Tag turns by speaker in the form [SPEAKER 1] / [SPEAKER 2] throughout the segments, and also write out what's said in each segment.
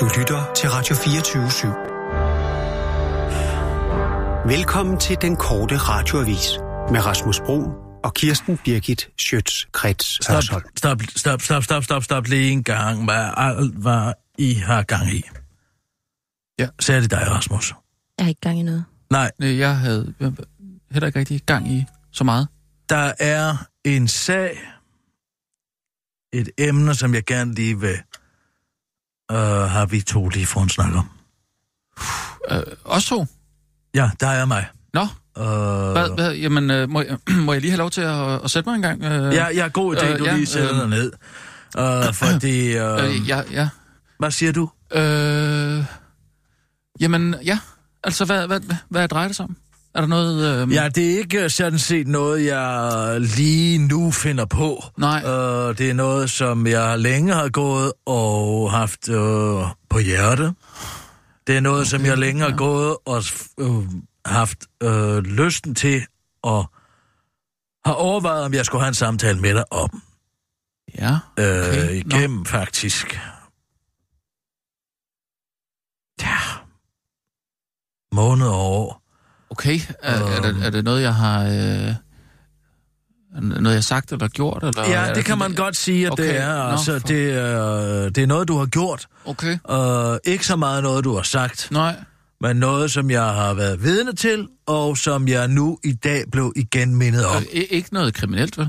[SPEAKER 1] Du lytter til Radio 24 /7. Velkommen til den korte radioavis med Rasmus Bro og Kirsten Birgit Schøtz-Krets
[SPEAKER 2] Stop, stop, stop, stop, stop, stop, stop lige en gang. Hvad alt, hvad I har gang i?
[SPEAKER 3] Ja.
[SPEAKER 2] Så er det dig, Rasmus.
[SPEAKER 4] Jeg har ikke gang i noget.
[SPEAKER 2] Nej,
[SPEAKER 3] Øh, Jeg havde jeg- heller ikke rigtig gang i så meget.
[SPEAKER 2] der er en sag, et emne, som jeg gerne lige vil øh, have vi to lige for en snak om.
[SPEAKER 3] Øh, også to?
[SPEAKER 2] Ja, der er mig.
[SPEAKER 3] Nå,
[SPEAKER 2] Øh,
[SPEAKER 3] hvad, hvad, jamen, øh, må, jeg, må jeg lige have lov til at, at sætte mig en gang? Øh,
[SPEAKER 2] Ja, ja, god idé,
[SPEAKER 3] øh,
[SPEAKER 2] du
[SPEAKER 3] ja,
[SPEAKER 2] lige sætter
[SPEAKER 3] øh,
[SPEAKER 2] dig ned. Øh, fordi, øh,
[SPEAKER 3] Øh, ja, ja.
[SPEAKER 2] hvad siger du?
[SPEAKER 3] Øh, jamen, ja. Altså, hvad, hvad, hvad, hvad drejer det sig om? Er der noget... Øh,
[SPEAKER 2] Ja, det er ikke sådan set noget, jeg lige nu finder på.
[SPEAKER 3] Nej.
[SPEAKER 2] Uh, det er noget, som jeg længe har gået og haft uh, på hjerte. Det er noget, okay, som jeg længe har gået og uh, haft uh, lysten til og har overvejet, om jeg skulle have en samtale med dig om.
[SPEAKER 3] Ja, okay.
[SPEAKER 2] igennem Nå. faktisk. Ja. Måneder og år.
[SPEAKER 3] Okay, er, er, det, er det noget, jeg har... Øh, noget, jeg har sagt eller gjort? Eller er
[SPEAKER 2] Ja, det
[SPEAKER 3] det
[SPEAKER 2] kan man
[SPEAKER 3] sådan-
[SPEAKER 2] godt sige, at okay. det
[SPEAKER 3] Okay,
[SPEAKER 2] er.
[SPEAKER 3] nå,
[SPEAKER 2] Altså,
[SPEAKER 3] for-
[SPEAKER 2] det, er det er noget, du har gjort.
[SPEAKER 3] Okay,
[SPEAKER 2] Uh, ikke så meget noget, du har sagt,
[SPEAKER 3] nej.
[SPEAKER 2] men noget, som jeg har været vidne til, og som jeg nu i dag blev igen mindet om.
[SPEAKER 3] Øh, ikke noget kriminelt, vel?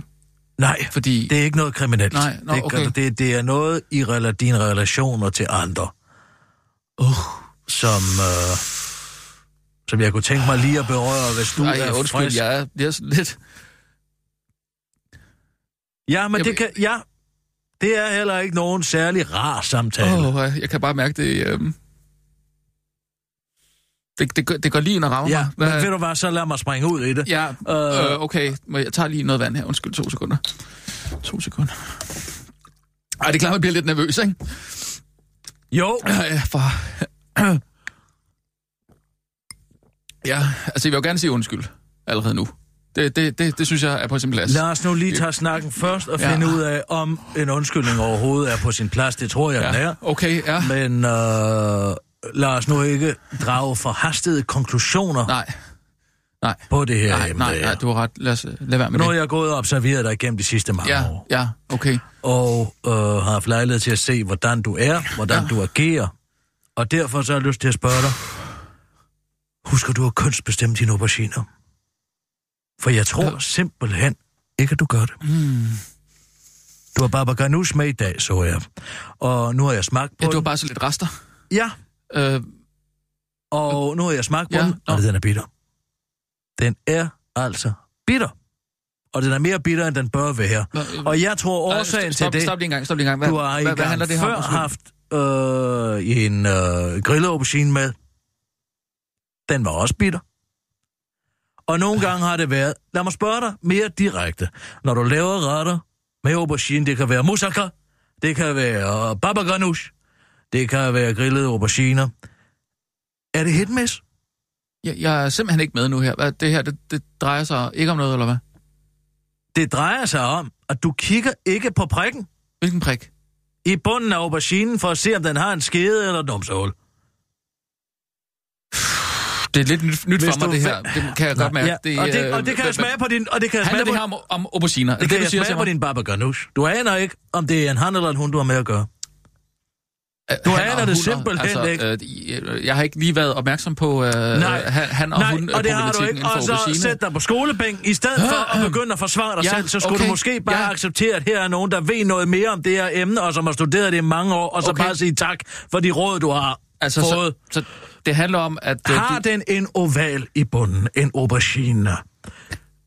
[SPEAKER 2] Nej,
[SPEAKER 3] Fordi...
[SPEAKER 2] det er ikke noget kriminelt.
[SPEAKER 3] Nej, nå,
[SPEAKER 2] det,
[SPEAKER 3] okay.
[SPEAKER 2] det, det er noget i rela- dine relationer til andre. Uh, som, uh, som jeg kunne tænke mig lige at berøre, hvis du
[SPEAKER 3] Ej,
[SPEAKER 2] er
[SPEAKER 3] undskyld,
[SPEAKER 2] frisk.
[SPEAKER 3] jeg er, jeg er sådan lidt...
[SPEAKER 2] Ja, men
[SPEAKER 3] Jeg
[SPEAKER 2] det kan... Ja, det er heller ikke nogen særlig rar samtale.
[SPEAKER 3] Åh, oh, jeg kan bare mærke det... Øh, det, det, går- det går lige ind og rammer
[SPEAKER 2] Ja,
[SPEAKER 3] mig.
[SPEAKER 2] men ved du hvad, så lad mig springe ud i det.
[SPEAKER 3] Ja,
[SPEAKER 2] Øh.
[SPEAKER 3] øh, okay. Jeg tager lige noget vand her. Undskyld, to sekunder. To sekunder. Ej, det er klart, man bliver lidt nervøs, ikke?
[SPEAKER 2] Jo,
[SPEAKER 3] Ja, for... ja, altså jeg vil jo gerne sige undskyld allerede nu. Det, det, det, det synes jeg er på sin plads.
[SPEAKER 2] Lad os nu lige tage snakken først og
[SPEAKER 3] Ja.
[SPEAKER 2] finde ud af, om en undskyldning overhovedet er på sin plads. Det tror jeg, den
[SPEAKER 3] Ja,
[SPEAKER 2] er.
[SPEAKER 3] okay, ja.
[SPEAKER 2] Men øh, lad os nu ikke drage forhastede konklusioner
[SPEAKER 3] Nej, nej,
[SPEAKER 2] på det her
[SPEAKER 3] nej,
[SPEAKER 2] emne.
[SPEAKER 3] nej, nej, du har ret. Lad os øh, lade være med
[SPEAKER 2] Nu har
[SPEAKER 3] det.
[SPEAKER 2] jeg gået og observeret dig igennem de sidste mange
[SPEAKER 3] Ja,
[SPEAKER 2] år.
[SPEAKER 3] ja, okay.
[SPEAKER 2] Og øh, har haft lejlighed til at se, hvordan du er, hvordan
[SPEAKER 3] Ja.
[SPEAKER 2] du agerer. Og derfor så har jeg lyst til at spørge dig. Husker du at kønsbestemme dine auberginer? For jeg tror
[SPEAKER 3] Ja.
[SPEAKER 2] simpelthen ikke, at du gør det.
[SPEAKER 3] Hmm.
[SPEAKER 2] Du har baba ganoush med i dag, så jeg. Og nu har jeg smagt på
[SPEAKER 3] Ja, var
[SPEAKER 2] den.
[SPEAKER 3] bare så lidt rester.
[SPEAKER 2] Ja,
[SPEAKER 3] Øh,
[SPEAKER 2] og nu har jeg smagt på
[SPEAKER 3] Ja,
[SPEAKER 2] den, og den er bitter. Den er altså bitter. Og den er mere bitter, end den bør være.
[SPEAKER 3] Nå,
[SPEAKER 2] Og jeg tror,
[SPEAKER 3] øh,
[SPEAKER 2] årsagen
[SPEAKER 3] stop,
[SPEAKER 2] til det,
[SPEAKER 3] Stop lige en gang, stop lige en gang. Hvad,
[SPEAKER 2] du har
[SPEAKER 3] hvad, hvad handler det her
[SPEAKER 2] før
[SPEAKER 3] om?
[SPEAKER 2] haft øh, en øh, grillet aubergine med. Den var også bitter. Og nogle gange har det været, lad mig spørge dig mere direkte. Når du laver retter med aubergine, det kan være moussaka, det kan være øh, baba ganoush, det kan være grillede auberginer. Er det hit miss?
[SPEAKER 3] Jeg, jeg er simpelthen ikke med nu her. Hvad, det her, det, det drejer sig ikke om noget, eller hvad?
[SPEAKER 2] Det drejer sig om, at du kigger ikke på prikken
[SPEAKER 3] Hvilken prik?
[SPEAKER 2] i bunden af auberginen for at se, om den har en skede eller et numsehul.
[SPEAKER 3] Det er lidt nyt, nyt for mig, det her. Det kan jeg godt mærke.
[SPEAKER 2] Ja, og, det, og det kan jeg smage på din... Og det kan jeg smage
[SPEAKER 3] det
[SPEAKER 2] på,
[SPEAKER 3] her om, om auberginer? Er
[SPEAKER 2] det kan jeg smage på din baba ganoush. Du aner ikke, om det er en han eller en hund, du har med at gøre. Du
[SPEAKER 3] Han
[SPEAKER 2] aner det simpelthen
[SPEAKER 3] altså,
[SPEAKER 2] ikke.
[SPEAKER 3] Øh, jeg har ikke lige været opmærksom på øh,
[SPEAKER 2] Nej,
[SPEAKER 3] han, han og
[SPEAKER 2] Nej,
[SPEAKER 3] hun
[SPEAKER 2] og det har du ikke. Og så sæt dig på skolebænk. I stedet for at begynde at forsvare dig
[SPEAKER 3] Ja,
[SPEAKER 2] selv, så skulle
[SPEAKER 3] okay,
[SPEAKER 2] du måske bare
[SPEAKER 3] ja.
[SPEAKER 2] acceptere, at her er nogen, der ved noget mere om det her emne, og som har studeret det i mange år, og så
[SPEAKER 3] Okay.
[SPEAKER 2] bare sige tak for de råd, du har
[SPEAKER 3] altså,
[SPEAKER 2] fået.
[SPEAKER 3] så, så det handler om, at... øh,
[SPEAKER 2] Har
[SPEAKER 3] du,
[SPEAKER 2] den en oval i bunden, en aubergine,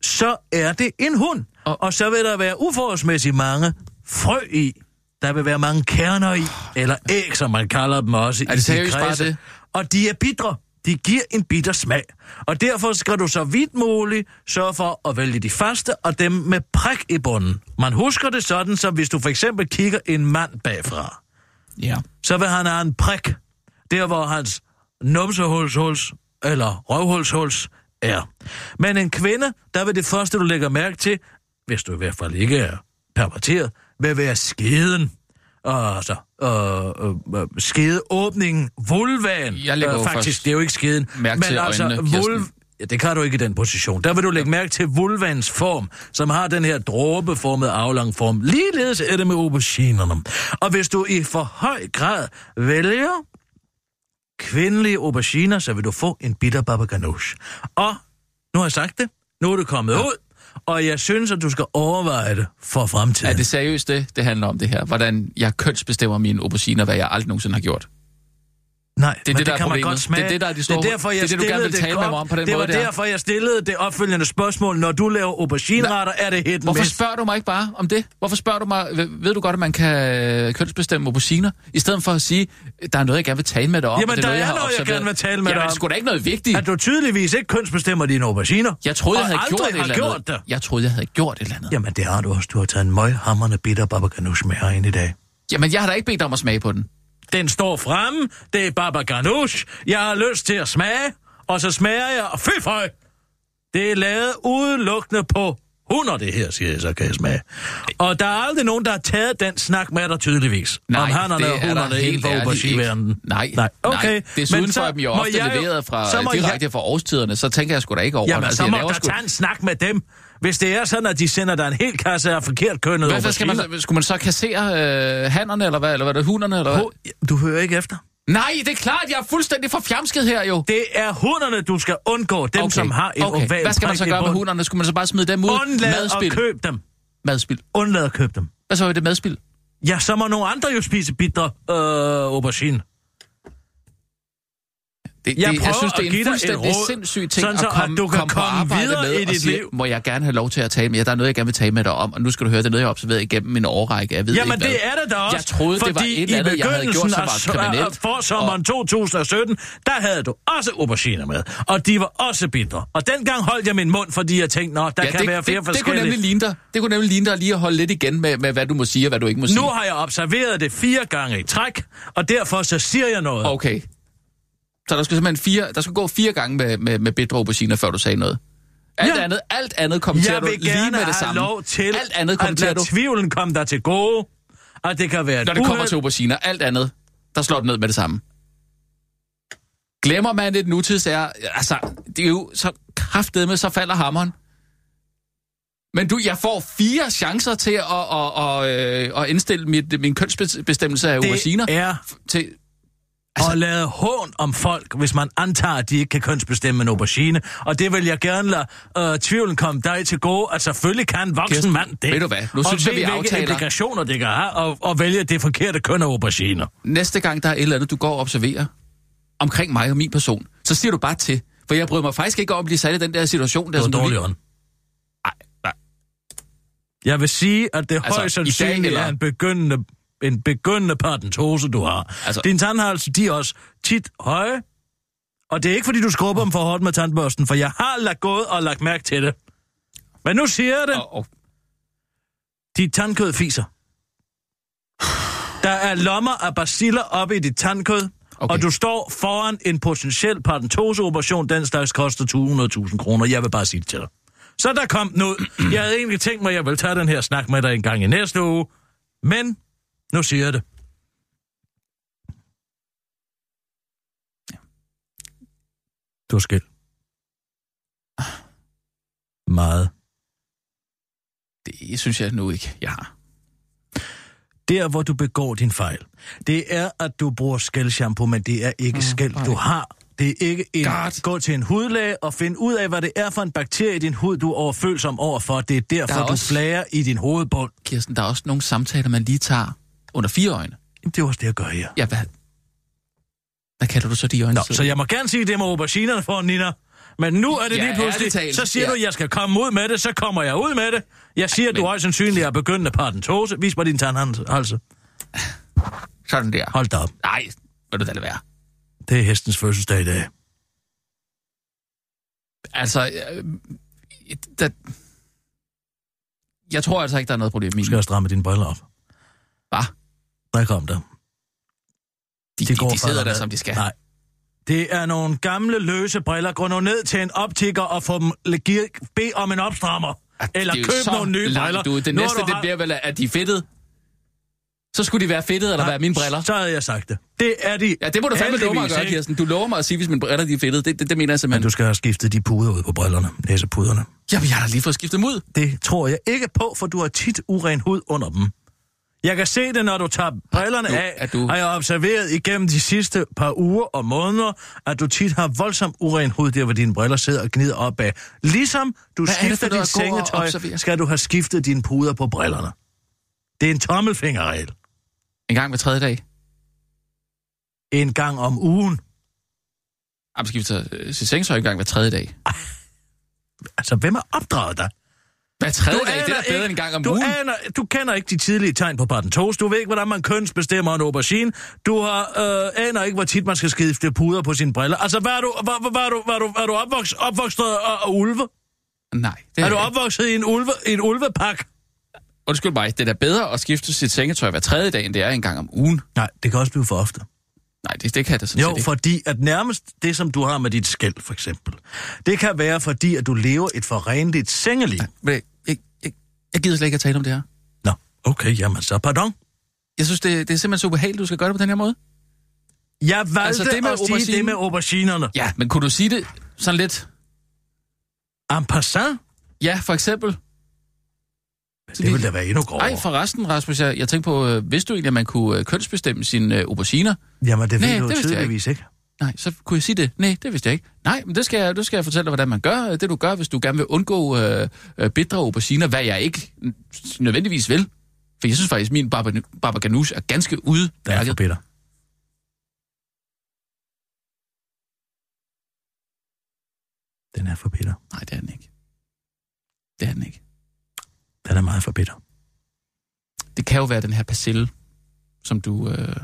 [SPEAKER 2] så er det en hund.
[SPEAKER 3] Og-
[SPEAKER 2] Og så vil der være uforholdsmæssigt mange frø i. Der vil være mange kerner i, eller æg, som man kalder dem også
[SPEAKER 3] Er
[SPEAKER 2] i
[SPEAKER 3] det
[SPEAKER 2] de
[SPEAKER 3] seriøst bare
[SPEAKER 2] kredse.
[SPEAKER 3] det?
[SPEAKER 2] Og de er bitre. De giver en bitter smag. Og derfor skal du så vidt muligt sørge for at vælge de første, og dem med prik i bunden. Man husker det sådan, så hvis du for eksempel kigger en mand bagfra,
[SPEAKER 3] ja.
[SPEAKER 2] så vil han have en prik, der hvor hans numsehulshuls eller røvhulshuls er. Men en kvinde, der vil det første, du lægger mærke til, hvis du i hvert fald ikke er perverteret, vil være skeden. altså, øh, øh, øh, skedeåbningen, vulvaen.
[SPEAKER 3] Jeg lægger
[SPEAKER 2] øh, faktisk, det er jo ikke skeden.
[SPEAKER 3] mærke til øjnene, Kirsten.
[SPEAKER 2] Ja, det kan du ikke i den position. Der vil du lægge mærke til vulvans form, som har den her dråbeformede aflang form. Ligeledes er det med auberginerne. Og hvis du i for høj grad vælger kvindelige auberginer, så vil du få en bitter baba ganoush. Og nu har jeg sagt det. Nu er det kommet ja. ud. Og jeg synes, at du skal overveje det for fremtiden.
[SPEAKER 3] Er det seriøst det, det handler om det her? Hvordan jeg kønsbestemmer mine auberginer, hvad jeg aldrig nogensinde har gjort?
[SPEAKER 2] Nej,
[SPEAKER 3] Det er
[SPEAKER 2] men
[SPEAKER 3] det, der er
[SPEAKER 2] kan man
[SPEAKER 3] problemet.
[SPEAKER 2] godt smage.
[SPEAKER 3] Det er det, der er de store-
[SPEAKER 2] det er derfor, jeg
[SPEAKER 3] det er det, du gerne vil tale med
[SPEAKER 2] op.
[SPEAKER 3] mig om på den
[SPEAKER 2] det
[SPEAKER 3] måde
[SPEAKER 2] var
[SPEAKER 3] der.
[SPEAKER 2] derfor, jeg stillede det opfølgende spørgsmål. Når du laver aubergineretter, er det hit
[SPEAKER 3] Hvorfor
[SPEAKER 2] miss.
[SPEAKER 3] spørger du mig ikke bare om det? Hvorfor spørger du mig, ved- du godt, at man kan kønsbestemme auberginer? I stedet for at sige, der er noget, jeg gerne vil tale med dig om.
[SPEAKER 2] Jamen,
[SPEAKER 3] det
[SPEAKER 2] der
[SPEAKER 3] noget,
[SPEAKER 2] er noget, jeg
[SPEAKER 3] observeret."
[SPEAKER 2] gerne vil tale med dig
[SPEAKER 3] Jamen,
[SPEAKER 2] om.
[SPEAKER 3] det er sgu da ikke noget vigtigt.
[SPEAKER 2] At du tydeligvis ikke kønsbestemmer dine auberginer.
[SPEAKER 3] Jeg troede, jeg havde gjort et eller
[SPEAKER 2] gjort
[SPEAKER 3] andet.
[SPEAKER 2] det.
[SPEAKER 3] Jeg troede, jeg havde gjort et eller andet.
[SPEAKER 2] Jamen, det har du også. Du har taget en møghamrende bitter baba ganoush med herind i dag.
[SPEAKER 3] Jamen, jeg har da ikke bedt dig om at smage på den.
[SPEAKER 2] Den står fremme. Det er baba ganoush. Jeg har lyst til at smage. Og så smager jeg, og fy føj. Det er lavet udelukkende på hunder, det her, siger jeg, så kan jeg smage. Og der er aldrig nogen, der har taget den snak med dig tydeligvis.
[SPEAKER 3] Nej,
[SPEAKER 2] om og
[SPEAKER 3] er der
[SPEAKER 2] hunderne
[SPEAKER 3] helt
[SPEAKER 2] inden for aubergineverdenen.
[SPEAKER 3] Nej,
[SPEAKER 2] nej. Okay.
[SPEAKER 3] nej. Desuden
[SPEAKER 2] Men
[SPEAKER 3] får jeg dem jo ofte
[SPEAKER 2] jeg
[SPEAKER 3] leveret fra
[SPEAKER 2] så
[SPEAKER 3] direkte
[SPEAKER 2] jeg,
[SPEAKER 3] fra årstiderne, så tænker jeg sgu da ikke over
[SPEAKER 2] Jamen.
[SPEAKER 3] Altså,
[SPEAKER 2] så må der tage en snak med dem. Hvis det er sådan, at de sender dig en hel kasse af forkert kønnet
[SPEAKER 3] Hvad, hvad skal man, skulle man så kassere øh, hannerne, eller hvad? Eller hvad er det hunderne, eller hvad?
[SPEAKER 2] Ho, du hører ikke efter.
[SPEAKER 3] Nej, det er klart, jeg er fuldstændig for fjamsket her jo.
[SPEAKER 2] Det er hunderne, du skal undgå. Dem, okay. som har en
[SPEAKER 3] okay.
[SPEAKER 2] oval
[SPEAKER 3] Hvad skal man så gøre med hunderne? Skulle man så bare smide dem ud?
[SPEAKER 2] Undlad
[SPEAKER 3] madspil.
[SPEAKER 2] at købe dem.
[SPEAKER 3] Madspil.
[SPEAKER 2] Undlad at købe dem.
[SPEAKER 3] Hvad så er det madspil?
[SPEAKER 2] Ja, så må nogle andre jo spise bitre øh, aubergine.
[SPEAKER 3] Det,
[SPEAKER 2] Jeg
[SPEAKER 3] det, jeg synes, det
[SPEAKER 2] at
[SPEAKER 3] er en
[SPEAKER 2] dig
[SPEAKER 3] fuldstændig sindssyg ting
[SPEAKER 2] sådan
[SPEAKER 3] at
[SPEAKER 2] så, at
[SPEAKER 3] komme,
[SPEAKER 2] du kan
[SPEAKER 3] komme på
[SPEAKER 2] komme
[SPEAKER 3] arbejde
[SPEAKER 2] videre
[SPEAKER 3] med
[SPEAKER 2] i
[SPEAKER 3] og
[SPEAKER 2] dit
[SPEAKER 3] sige,
[SPEAKER 2] liv.
[SPEAKER 3] må jeg gerne have lov til at tale med jer? Der er noget, jeg gerne vil tale med dig om, og nu skal du høre, det er noget, jeg har observeret igennem min årrække. Jeg ved
[SPEAKER 2] Jamen,
[SPEAKER 3] ikke, hvad.
[SPEAKER 2] det er det da også.
[SPEAKER 3] Jeg troede, det var et eller andet, jeg havde gjort, som var kriminelt.
[SPEAKER 2] af forsommeren 2017, der havde du også auberginer med. Og de var også bitre. Og dengang holdt jeg min mund, fordi jeg tænkte, nå, der
[SPEAKER 3] Ja,
[SPEAKER 2] kan
[SPEAKER 3] det,
[SPEAKER 2] være flere
[SPEAKER 3] det, det kunne
[SPEAKER 2] forskellige.
[SPEAKER 3] nemlig ligne dig. Det kunne nemlig ligne dig lige at holde lidt igen med, med, hvad du må sige og hvad du ikke må sige.
[SPEAKER 2] Nu har jeg observeret det fire gange i træk, og derfor så siger jeg noget.
[SPEAKER 3] Okay. Så der skal simpelthen fire, der skal gå fire gange med, med, med bitre auberginer, før du sagde noget. Alt
[SPEAKER 2] Ja.
[SPEAKER 3] andet, alt andet kommenterer
[SPEAKER 2] Jeg
[SPEAKER 3] du
[SPEAKER 2] vil
[SPEAKER 3] lige med det samme.
[SPEAKER 2] lov til
[SPEAKER 3] alt andet
[SPEAKER 2] at
[SPEAKER 3] kommenterer
[SPEAKER 2] lade
[SPEAKER 3] du,
[SPEAKER 2] tvivlen komme dig til gode. Og det kan være
[SPEAKER 3] når det kommer til auberginer. Alt andet, der slår du ned med det samme. Glemmer man et nutidsær, altså, det er jo så kraftedeme, så falder hammeren. Men du, jeg får fire chancer til at, at, at, at, at indstille mit, min kønsbestemmelse af auberginer.
[SPEAKER 2] Det er
[SPEAKER 3] Til,
[SPEAKER 2] altså, at lade hån om folk, hvis man antager, at de ikke kan kønsbestemme en aubergine. Og det vil jeg gerne lade øh, tvivlen komme dig til gode, at selvfølgelig kan en voksen
[SPEAKER 3] Kirsten,
[SPEAKER 2] mand det.
[SPEAKER 3] ved du hvad? Nu
[SPEAKER 2] og
[SPEAKER 3] synes jeg, vi
[SPEAKER 2] hvilke
[SPEAKER 3] aftaler-
[SPEAKER 2] implikationer det kan have, og, og vælge det forkerte køn af auberginer.
[SPEAKER 3] næste gang, der er et eller andet, du går og observerer omkring mig og min person, så siger du bare til. For jeg bryder mig faktisk ikke om at blive sat i den der situation. Der
[SPEAKER 2] Det var dårlig ånd.
[SPEAKER 3] Ej, nej.
[SPEAKER 2] Jeg vil sige, at det
[SPEAKER 3] Altså,
[SPEAKER 2] højst sandsynligt er en begyndende, en begyndende paradentose, du har.
[SPEAKER 3] Altså-
[SPEAKER 2] Dine tandhalse, de er også tit høje. Og det er ikke, fordi du skrubber dem for hårdt med tandbørsten, for jeg har lagt gået og lagt mærke til det. Men nu siger jeg det.
[SPEAKER 3] Og, og,
[SPEAKER 2] Dit tandkød fiser. Der er lommer af baciller oppe i dit tandkød,
[SPEAKER 3] Okay.
[SPEAKER 2] og du står foran en potentiel parentoseoperation. Den slags koster 200.000 kroner. Jeg vil bare sige det til dig. Så der kom den ud. Jeg havde egentlig tænkt mig, at jeg vil tage den her snak med dig en gang i næste uge. Men nu siger jeg det. Du er skilt. Meget.
[SPEAKER 3] det synes jeg nu ikke, jeg har.
[SPEAKER 2] Der, hvor du begår din fejl, det er, at du bruger skældshampoo, men det er ikke skæld, du har. Det er ikke en...
[SPEAKER 3] God.
[SPEAKER 2] Gå til en hudlæge og find ud af, hvad det er for en bakterie i din hud, du er overfølsom overfor. Det er derfor,
[SPEAKER 3] Der er
[SPEAKER 2] du
[SPEAKER 3] også-
[SPEAKER 2] flager i din hovedbund.
[SPEAKER 3] Kirsten, der er også nogle samtaler, man lige tager under fire øjne.
[SPEAKER 2] Jamen, Det er også det, jeg gør her.
[SPEAKER 3] Ja, hvad? Hvad kalder du så de øjne?
[SPEAKER 2] Nå, så jeg må gerne sige det med auberginerne for Nina. Men nu er det
[SPEAKER 3] Ja,
[SPEAKER 2] lige pludselig,
[SPEAKER 3] talt.
[SPEAKER 2] så siger
[SPEAKER 3] Ja.
[SPEAKER 2] du, at jeg skal komme ud med det, så kommer jeg ud med det. Jeg siger, du
[SPEAKER 3] men-
[SPEAKER 2] højst sandsynligt er begyndende paradentose. Vis mig din tandhalse.
[SPEAKER 3] Sådan der.
[SPEAKER 2] Hold da op.
[SPEAKER 3] Nej, vil du da lade være.
[SPEAKER 2] Det er hestens fødselsdag i dag.
[SPEAKER 3] Altså, øh, der, jeg tror altså ikke, der er noget problem
[SPEAKER 2] Du skal have strammet dine briller op.
[SPEAKER 3] Hvad?
[SPEAKER 2] Der kom der.
[SPEAKER 3] De, de, de sidder der, som de skal.
[SPEAKER 2] Nej. Det er nogle gamle, løse briller. Gå nu ned til en optiker og få dem bed om en opstrammer. Eller
[SPEAKER 3] Det er
[SPEAKER 2] køb nogle nye
[SPEAKER 3] langt
[SPEAKER 2] briller.
[SPEAKER 3] Ud. Det
[SPEAKER 2] Nu
[SPEAKER 3] næste,
[SPEAKER 2] du
[SPEAKER 3] det bliver vel, at de er fedtet. Så skulle de være fedtede, eller være mine briller.
[SPEAKER 2] Så havde jeg sagt det. Det er de
[SPEAKER 3] Ja, det må du fandme love mig at gøre. Kirsten. Du lover mig at sige, hvis mine briller de er fedtede. Det, det, det mener jeg
[SPEAKER 2] Men
[SPEAKER 3] simpelthen.
[SPEAKER 2] du skal have skiftet de puder ud på brillerne, næsepuderne.
[SPEAKER 3] Jamen, jeg har da lige fået skiftet dem ud.
[SPEAKER 2] Det tror jeg ikke på, for du har tit uren hud under dem. Jeg kan se det, når du tager brillerne af,
[SPEAKER 3] er du-
[SPEAKER 2] har jeg observeret igennem de sidste par uger og måneder, at du tit har voldsom uren hud der, hvor dine briller sidder og gnider opad. Ligesom du
[SPEAKER 3] Hvad er
[SPEAKER 2] skifter dit sengetøj, skal du have skiftet dine puder på brillerne. Det er en tommelfingerregel.
[SPEAKER 3] En gang hver tredje dag.
[SPEAKER 2] En gang om ugen.
[SPEAKER 3] Jamen, skifter øh, sit sengetøj en gang hver tredje dag.
[SPEAKER 2] Altså, hvem har opdraget dig?
[SPEAKER 3] Hver tredje dag, det er bedre
[SPEAKER 2] ikke-
[SPEAKER 3] en gang om
[SPEAKER 2] du
[SPEAKER 3] ugen.
[SPEAKER 2] Aner, du kender ikke de tidlige tegn på patentos. Du ved ikke, hvordan man kønsbestemmer en aubergine. Du har, øh, aner ikke, hvor tit man skal skifte puder på sine briller. Altså, hvad er du, hvad, hvad, hvad er du, hvad er du, er du opvokset, opvokset af, af ulve?
[SPEAKER 3] Nej, det
[SPEAKER 2] Er du
[SPEAKER 3] ikke.
[SPEAKER 2] opvokset i en, ulve, i en ulvepak?
[SPEAKER 3] Undskyld mig, det er da bedre at skifte sit sengetøj hver tredje dag, end det er en gang om ugen.
[SPEAKER 2] Nej, det kan også blive for ofte.
[SPEAKER 3] Nej, det, det kan det sådan
[SPEAKER 2] Jo,
[SPEAKER 3] set ikke.
[SPEAKER 2] fordi at nærmest det, som du har med dit skæld, for eksempel, det kan være, fordi at du lever et forrenligt sengeliv.
[SPEAKER 3] Men Jeg, gider slet ikke at tale om det her.
[SPEAKER 2] Nå, okay, jamen så pardon.
[SPEAKER 3] Jeg synes, det, det er simpelthen så ubehageligt, du skal gøre det på den her måde.
[SPEAKER 2] Jeg valgte
[SPEAKER 3] Altså, det med
[SPEAKER 2] at sige
[SPEAKER 3] aubergine-
[SPEAKER 2] det med auberginerne.
[SPEAKER 3] Ja, men kunne du sige det sådan lidt?
[SPEAKER 2] En passant?
[SPEAKER 3] Ja, for eksempel.
[SPEAKER 2] Det ville da være endnu grovere.
[SPEAKER 3] Ej, forresten, Rasmus, jeg, jeg tænkte på, øh, vidste du egentlig, at man kunne øh, kønsbestemme sine øh, auberginer?
[SPEAKER 2] Jamen, det ved
[SPEAKER 3] Nej,
[SPEAKER 2] du
[SPEAKER 3] det
[SPEAKER 2] tydeligvis ikke.
[SPEAKER 3] Nej, så kunne jeg sige det. Nej, det vidste jeg ikke. Nej, men det skal jeg, det skal jeg fortælle dig, hvordan man gør. Det du gør, hvis du gerne vil undgå øh, øh, bitre auberginer, hvad jeg ikke nødvendigvis vil. For jeg synes faktisk, at min baba, baba ganoush er ganske
[SPEAKER 2] Den er for bitter. Den er for bitter.
[SPEAKER 3] Nej, det er den ikke. Det er den ikke.
[SPEAKER 2] Den er meget for bitter.
[SPEAKER 3] Det kan jo være den her persille, som du... Øh,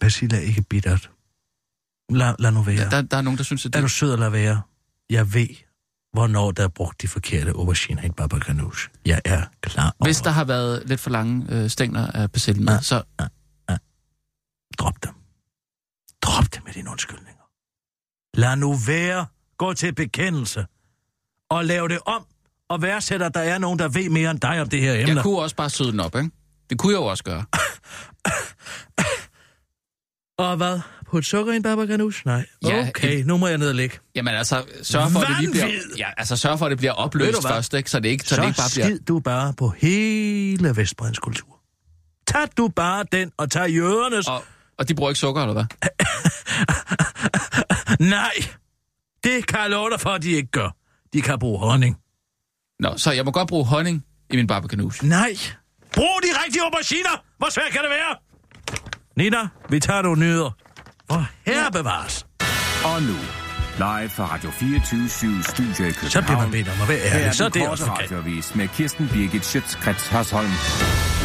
[SPEAKER 2] Persille er ikke bittert. Lad, lad nu være.
[SPEAKER 3] der, der er nogen, der synes, at
[SPEAKER 2] Er
[SPEAKER 3] det...
[SPEAKER 2] du sød at lade være? Jeg ved, hvornår der er brugt de forkerte auberginer i en baba ganoush. Jeg er klar over.
[SPEAKER 3] Hvis der har været lidt for lange øh, stængler af persille med,
[SPEAKER 2] Ja.
[SPEAKER 3] så...
[SPEAKER 2] Drop dem. Drop dem med dine undskyldninger. Lad nu være. Gå til bekendelse. Og lav det om. Og værdsæt, at der er nogen, der ved mere end dig om det her emne.
[SPEAKER 3] Jeg kunne også bare søde den op, ikke? Det kunne jeg jo også gøre.
[SPEAKER 2] Og hvad? På et sukker i en baba ganoush? Nej.
[SPEAKER 3] Ja,
[SPEAKER 2] Okay, nu må jeg ned og ligge.
[SPEAKER 3] Jamen altså, sørg for, at det lige bliver... Ja, altså, sørg for, at det bliver opløst først, ikke? Så det ikke, så,
[SPEAKER 2] Så,
[SPEAKER 3] det ikke bare bliver...
[SPEAKER 2] skid du bare på hele Vestbredens kultur. Tag du bare den, og tag jødernes...
[SPEAKER 3] Og, og de bruger ikke sukker, eller hvad?
[SPEAKER 2] Nej, det kan jeg love dig for, at de ikke gør. De kan bruge honning.
[SPEAKER 3] Nå, så jeg må godt bruge honning i min barbecanouche.
[SPEAKER 2] Nej. Brug de rigtige auberginer! Hvor svært kan det være? Nina, vi tager nogle nyheder. Hvor herre bevares.
[SPEAKER 4] Og nu, live fra Radio 24 Studio i København.
[SPEAKER 2] Så bliver man bedt om at være
[SPEAKER 4] Her
[SPEAKER 2] ærlig. Så er det også okay.
[SPEAKER 4] med Kirsten Birgit Schøtzgrads Hasholm.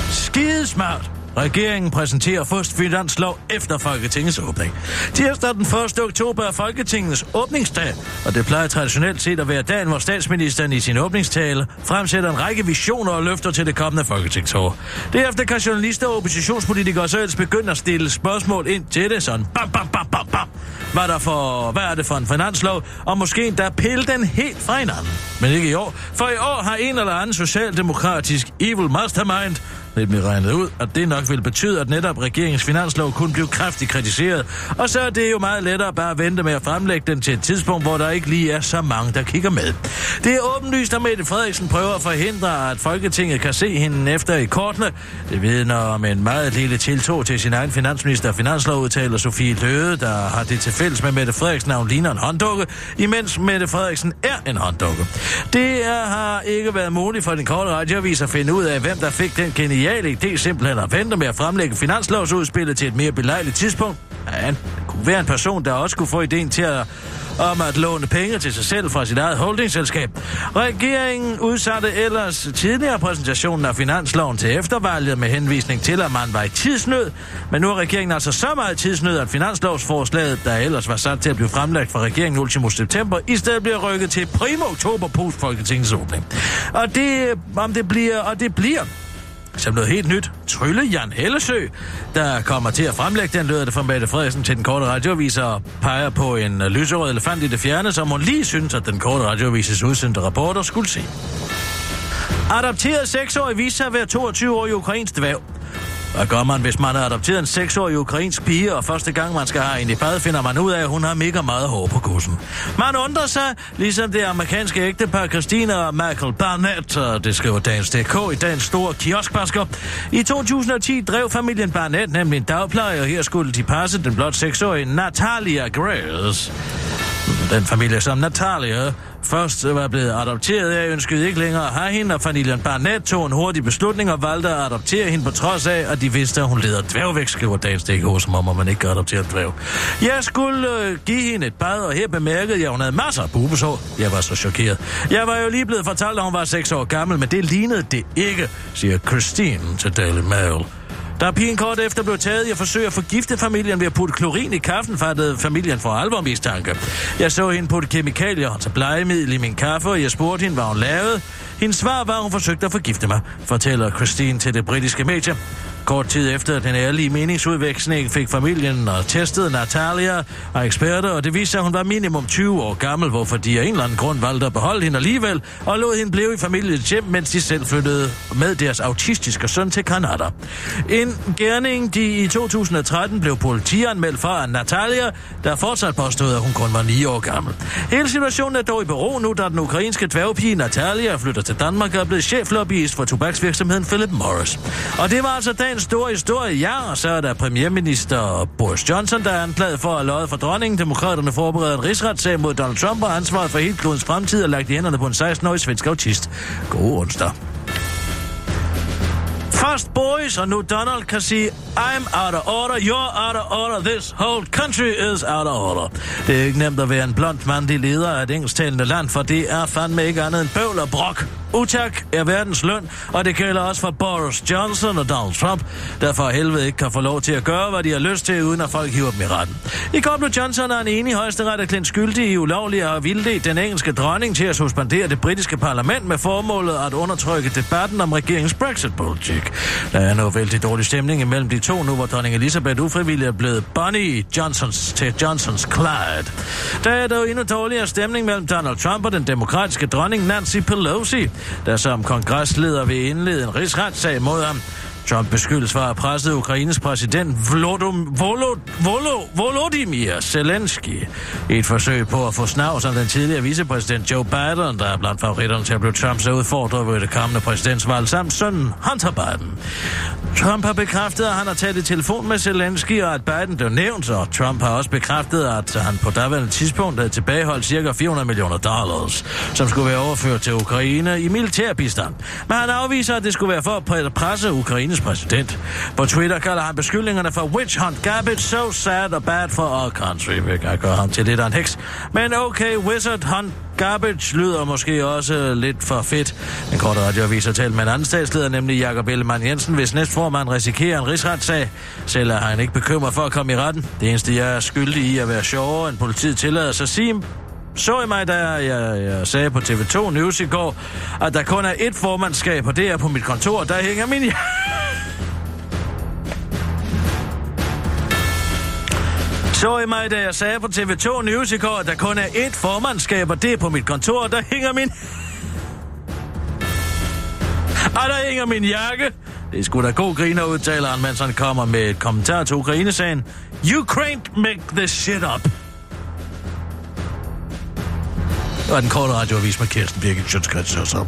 [SPEAKER 2] Skidesmart. Regeringen præsenterer først finanslov efter Folketingets åbning. Tirsdag den 1. oktober er Folketingets åbningsdag, og det plejer traditionelt set at være dagen, hvor statsministeren i sin åbningstale fremsætter en række visioner og løfter til det kommende folketingsår. Derefter kan journalister og oppositionspolitikere så ellers begynde at stille spørgsmål ind til det, sådan bam, bam, bam, bam, bam. Hvad der for, hvad er det for en finanslov? Og måske endda pille den helt fra hinanden. Men ikke i år, for i år har en eller anden socialdemokratisk evil mastermind nemlig regnet ud, at det nok vil betyde, at netop regeringens finanslov kun blev kraftigt kritiseret. Og så er det jo meget lettere bare at vente med at fremlægge den til et tidspunkt, hvor der ikke lige er så mange, der kigger med. Det er åbenlyst, at Mette Frederiksen prøver at forhindre, at Folketinget kan se hende efter i kortene. Det vidner om en meget lille tiltog til sin egen finansminister og finanslovudtaler Sofie Løde, der har det til fælles med Mette Frederiksen, at hun ligner en hånddukke, imens Mette Frederiksen er en hånddukke. Det er, har ikke været muligt for den korte radioavis at finde ud af, hvem der fik den geniale idé simpelthen at vente med at fremlægge finanslovsudspillet til et mere belejligt tidspunkt. Ja, det kunne være en person, der også kunne få ideen til at om at låne penge til sig selv fra sit eget holdingselskab. Regeringen udsatte ellers tidligere præsentationen af finansloven til eftervalget med henvisning til, at man var i tidsnød. Men nu er regeringen altså så meget tidsnød, at finanslovsforslaget, der ellers var sat til at blive fremlagt fra regeringen ultimo september, i stedet bliver rykket til primo oktober post Folketingets åbning. Og det, om det bliver, og det bliver som noget helt nyt, Trylle Jan Hellesø, der kommer til at fremlægge den lyder det fra Mette Frederiksen til den korte radioavis og peger på en lyserød elefant i det fjerne, som hun lige synes, at den korte radioavises udsendte rapporter skulle se. Adapteret seksårig viste sig at være 22 år i ukrainsk dvæv. Hvad gør man, hvis man har adopteret en seksårig ukrainsk pige, og første gang man skal have en i bad, finder man ud af, at hun har mega meget hår på kussen. Man undrer sig, ligesom det amerikanske ægtepar Christina og Michael Barnett, det skriver Dagens DK i dagens store kioskbasker. I 2010 drev familien Barnett nemlig en dagpleje, og her skulle de passe den blot seksårige Natalia Grace. Den familie, som Natalia først var blevet adopteret af, ønskede ikke længere at have hende, og familien Barnett tog en hurtig beslutning og valgte at adoptere hende på trods af, at de vidste, at hun leder dværgvæk, skriver dagens DK, som om at man ikke kan adoptere dværg. Jeg skulle øh, give hende et bad, og her bemærkede jeg, at hun havde masser af bubesår. Jeg var så chokeret. Jeg var jo lige blevet fortalt, at hun var 6 år gammel, men det lignede det ikke, siger Christine til Daily Mail. Da pigen kort efter blev taget i at forsøge at forgifte familien ved at putte klorin i kaffen, fattede øh, familien for alvor mistanke. Jeg så hende putte kemikalier og tage blegemiddel i min kaffe, og jeg spurgte hende, hvad hun lavede. Hendes svar var, at hun forsøgte at forgifte mig, fortæller Christine til det britiske medie. Kort tid efter den ærlige meningsudveksling fik familien og testede Natalia og eksperter, og det viste sig, at hun var minimum 20 år gammel, hvorfor de af en eller anden grund valgte at beholde hende alligevel, og lod hende blive i familiens hjem, mens de selv flyttede med deres autistiske søn til Kanada. En gerning, de i 2013 blev politianmeldt for af Natalia, der fortsat påstod, at hun kun var 9 år gammel. Hele situationen er dog i bero nu, da den ukrainske dværgpige Natalia flytter til Danmark og er blevet cheflobbyist for tobaksvirksomheden Philip Morris. Og det var altså en stor historie, ja, og så er der premierminister Boris Johnson, der er anklaget for at løje for dronningen. Demokraterne forbereder en rigsretssag mod Donald Trump, og ansvaret for helt klodens fremtid er lagt i hænderne på en 16-årig svensk autist. God onsdag. Først Boris, og nu Donald kan sige, I'm out of order, you're out of order, this whole country is out of order. Det er ikke nemt at være en blond mandlig leder af et engelsktalende land, for det er fandme ikke andet end bøvl og brok. Utak er verdens løn, og det gælder også for Boris Johnson og Donald Trump, der for helvede ikke kan få lov til at gøre, hvad de har lyst til, uden at folk hiver dem i retten. I går blev Johnson og en enig højesteret erkendt skyldig i ulovlig og vildledt den engelske dronning til at suspendere det britiske parlament med formålet at undertrykke debatten om regeringens Brexit-politik. Der er noget vældig dårlig stemning imellem de to nu, hvor dronning Elizabeth ufrivilligt er blevet Bonnie Johnsons til Johnsons Clyde. Der er dog endnu dårligere stemning mellem Donald Trump og den demokratiske dronning Nancy Pelosi, der som kongresleder vil indlede en rigsretssag mod ham. Trump beskyldes for at presse Ukraines præsident Volodym, Volod, Volodymyr Zelensky i et forsøg på at få snavs om den tidligere vicepræsident Joe Biden, der er blandt favoritterne til at blive Trumps udfordrer ved det kommende præsidentsvalg, samt sønnen Hunter Biden. Trump har bekræftet, at han har talt i telefon med Zelensky, og at Biden blev nævnt, og Trump har også bekræftet, at han på daværende tidspunkt havde tilbageholdt ca. 400 millioner dollars, som skulle være overført til Ukraine i militærbistand. Men han afviser, at det skulle være for at presse Ukraines præsident. På Twitter kalder han beskyldningerne for witch hunt garbage, so sad og bad for our country, hvilket jeg gør ham til lidt af en heks. Men okay, wizard hunt Garbage lyder måske også lidt for fedt. Den korte radioavis har talt med en anden statsleder, nemlig Jakob Ellemann Jensen, hvis næstformand risikerer en rigsretssag. Selv er han ikke bekymret for at komme i retten. Det eneste, jeg er skyldig i at være sjovere, end politiet tillader sig sige, så i mig, da jeg, jeg sagde på TV2 News i går, at der kun er ét formandskab, og det er på mit kontor, der hænger min... Så i mig, da jeg sagde på TV2 News i går, at der kun er ét formandskab, og det er på mit kontor, der hænger min... Og der hænger min jakke. Det er sgu da god griner, udtaler han, mens han kommer med et kommentar til Ukraine-sagen. Ukraine make this shit up. Var den korte radioavis med Kirsten Birgit Sjøtskrets og så.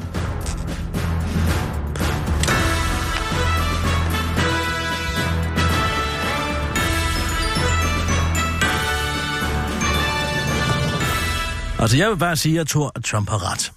[SPEAKER 2] Altså, jeg vil bare sige, at jeg tror, at Trump har ret.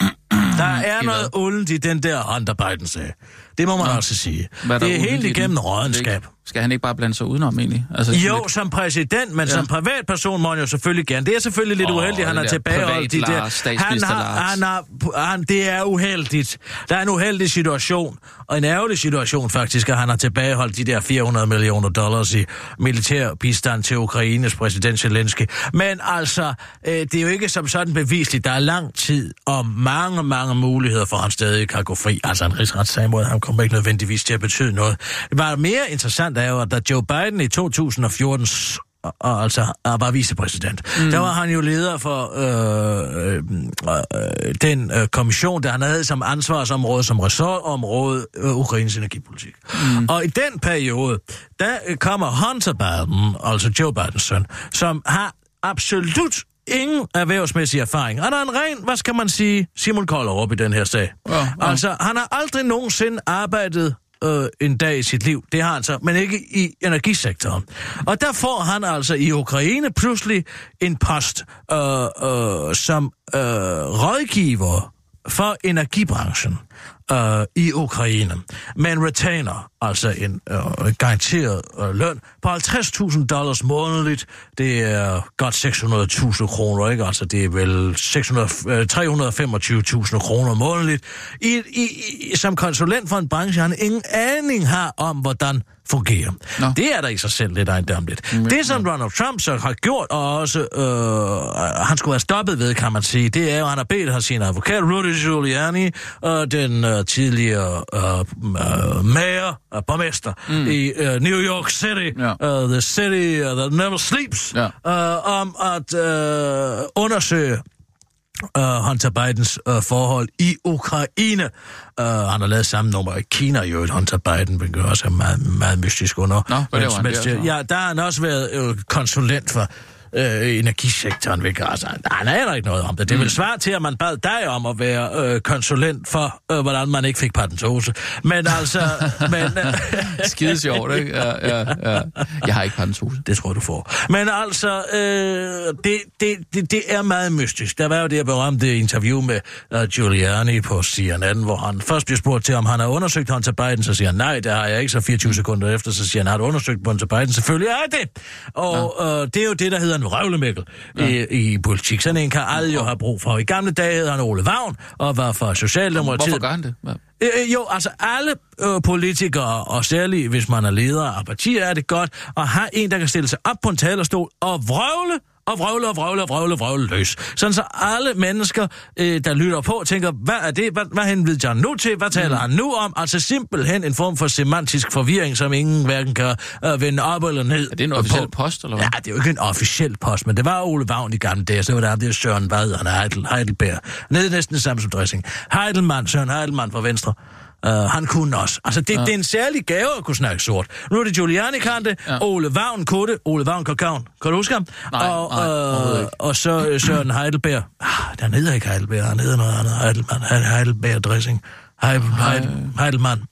[SPEAKER 2] Der er noget ondt i den der Hunter Biden-sag. Det må man
[SPEAKER 3] Nå.
[SPEAKER 2] også sige. Det er helt igennem
[SPEAKER 3] den?
[SPEAKER 2] rådenskab.
[SPEAKER 3] Skal han ikke bare blande sig udenom, egentlig? Altså,
[SPEAKER 2] Jo,
[SPEAKER 3] lidt-
[SPEAKER 2] som præsident, men
[SPEAKER 3] Ja.
[SPEAKER 2] som privatperson må han jo selvfølgelig gerne. Det er selvfølgelig lidt
[SPEAKER 3] Åh,
[SPEAKER 2] uheldigt, han har tilbageholdt de der... Han har, han har, han, det er uheldigt. Der er en uheldig situation, og en ærgerlig situation faktisk, at han har tilbageholdt de der 400 millioner dollars i militær bistand til Ukraines præsident Zelensky. Men altså, øh, det er jo ikke som sådan bevisligt. Der er lang tid og mange, mange muligheder for, at han stadig kan gå fri. Altså en rigsretssag mod ham kommer ikke nødvendigvis til at betyde noget. Det var mere interessant er jo, at da Joe Biden i 2014 s- og, og altså og var vicepræsident, mm. der var han jo leder for øh, øh, øh, den øh, kommission, der han havde som ansvarsområde, som ressortområde, øh, Ukraines energipolitik. Mm. Og i den periode, der øh, kommer Hunter Biden, altså Joe Bidens søn, som har absolut ingen erhvervsmæssig erfaring. Han er en ren, hvad skal man sige, Simon Kollerup i den her sag.
[SPEAKER 3] Ja, ja.
[SPEAKER 2] Altså, han har aldrig nogensinde arbejdet øh, en dag i sit liv. Det har han så, men ikke i energisektoren. Og der får han altså i Ukraine pludselig en post øh, øh, som øh, rådgiver for energibranchen øh, i Ukraine. Med en retainer, altså en øh, garanteret øh, løn på 50.000 dollars månedligt. Det er godt 600.000 kroner, ikke? Altså det er vel 600, øh, 325.000 kroner månedligt. I, i, i, som konsulent for en branche, han ingen aning har om, hvordan fungerer.
[SPEAKER 3] Nå.
[SPEAKER 2] Det er der i sig selv lidt ejendomligt.
[SPEAKER 3] Mm,
[SPEAKER 2] Det, som Donald Trump så har gjort, og også øh, han skulle have stoppet ved, kan man sige, det er jo, at han har bedt har sin advokat, Rudy Giuliani, og den øh, tidligere øh, øh, mayor, øh, borgmester mm. i øh, New York City,
[SPEAKER 3] Ja.
[SPEAKER 2] uh, the city uh, that never sleeps,
[SPEAKER 3] Ja.
[SPEAKER 2] øh, om at øh, undersøge uh, Hunter Bidens uh, forhold i Ukraine. Uh, han har lavet samme nummer i Kina, jo Hunter Biden, hvilket også er meget, meget mystisk under.
[SPEAKER 3] Nå, hvad laver han der?
[SPEAKER 2] Ja, der har han også været uh, konsulent for øh, energisektoren, hvilket altså, han aner ikke noget om det. Det er
[SPEAKER 3] Mm.
[SPEAKER 2] svært til, at man bad dig om at være øh, konsulent for, øh, hvordan man ikke fik patentose. Men altså, men, øh,
[SPEAKER 3] Skide sjovt, ikke? Ja, ja, ja. Jeg har ikke parentose.
[SPEAKER 2] det tror du får. Men altså, øh, det, det, det, det er meget mystisk. Der var jo det her berømte interview med uh, Giuliani på CNN, hvor han først bliver spurgt til, om han har undersøgt Hunter Biden, så siger han, nej, det har jeg ikke, så 24 sekunder efter, så siger han, har du undersøgt Hunter Biden? Selvfølgelig er det. Og ja. øh, det er jo det, der hedder en røvlemækkel ja. i, i politik. Sådan en kan alle jo have brug for. I gamle dage hed han Ole Vagn, og var for Socialdemokratiet.
[SPEAKER 3] Hvorfor gør han det? Hvad?
[SPEAKER 2] Øh, øh, jo, altså alle øh, politikere, og særligt hvis man er leder af partier, er det godt at have en, der kan stille sig op på en talerstol og vrøvle og vrøvle og vrøvle og vrøvle, vrøvle løs. Sådan så alle mennesker, øh, der lytter på, tænker, hvad er det? Hvad, hvad henvider han nu til? Hvad taler mm. han nu om? Altså simpelthen en form for semantisk forvirring, som ingen hverken kan øh, vende op eller ned
[SPEAKER 3] Er det en
[SPEAKER 2] på.
[SPEAKER 3] officiel post, eller hvad?
[SPEAKER 2] Ja, det er jo ikke en officiel post, men det var Ole Vagn i gamle dage, så var der der Søren Vad, han er Heidel, Heidelberg. Nede næsten det samme som dressing. Heidelmann, Søren Heidelmann fra Venstre. Uh, han kunne også. Altså, det, ja. det er en særlig gave at kunne snakke sort. Nu er det Giuliani kan det, ja. Ole Vagn det, Ole Vagn Kakavn. Kan du huske ham?
[SPEAKER 3] Nej,
[SPEAKER 2] og,
[SPEAKER 3] nej,
[SPEAKER 2] øh, og så øh, Søren Heidelberg. Ah, den hedder ikke Heidelberg, han hedder noget andet. Heidelmann, Heidelberg dressing. Heidel, Heidel, Heidelmann.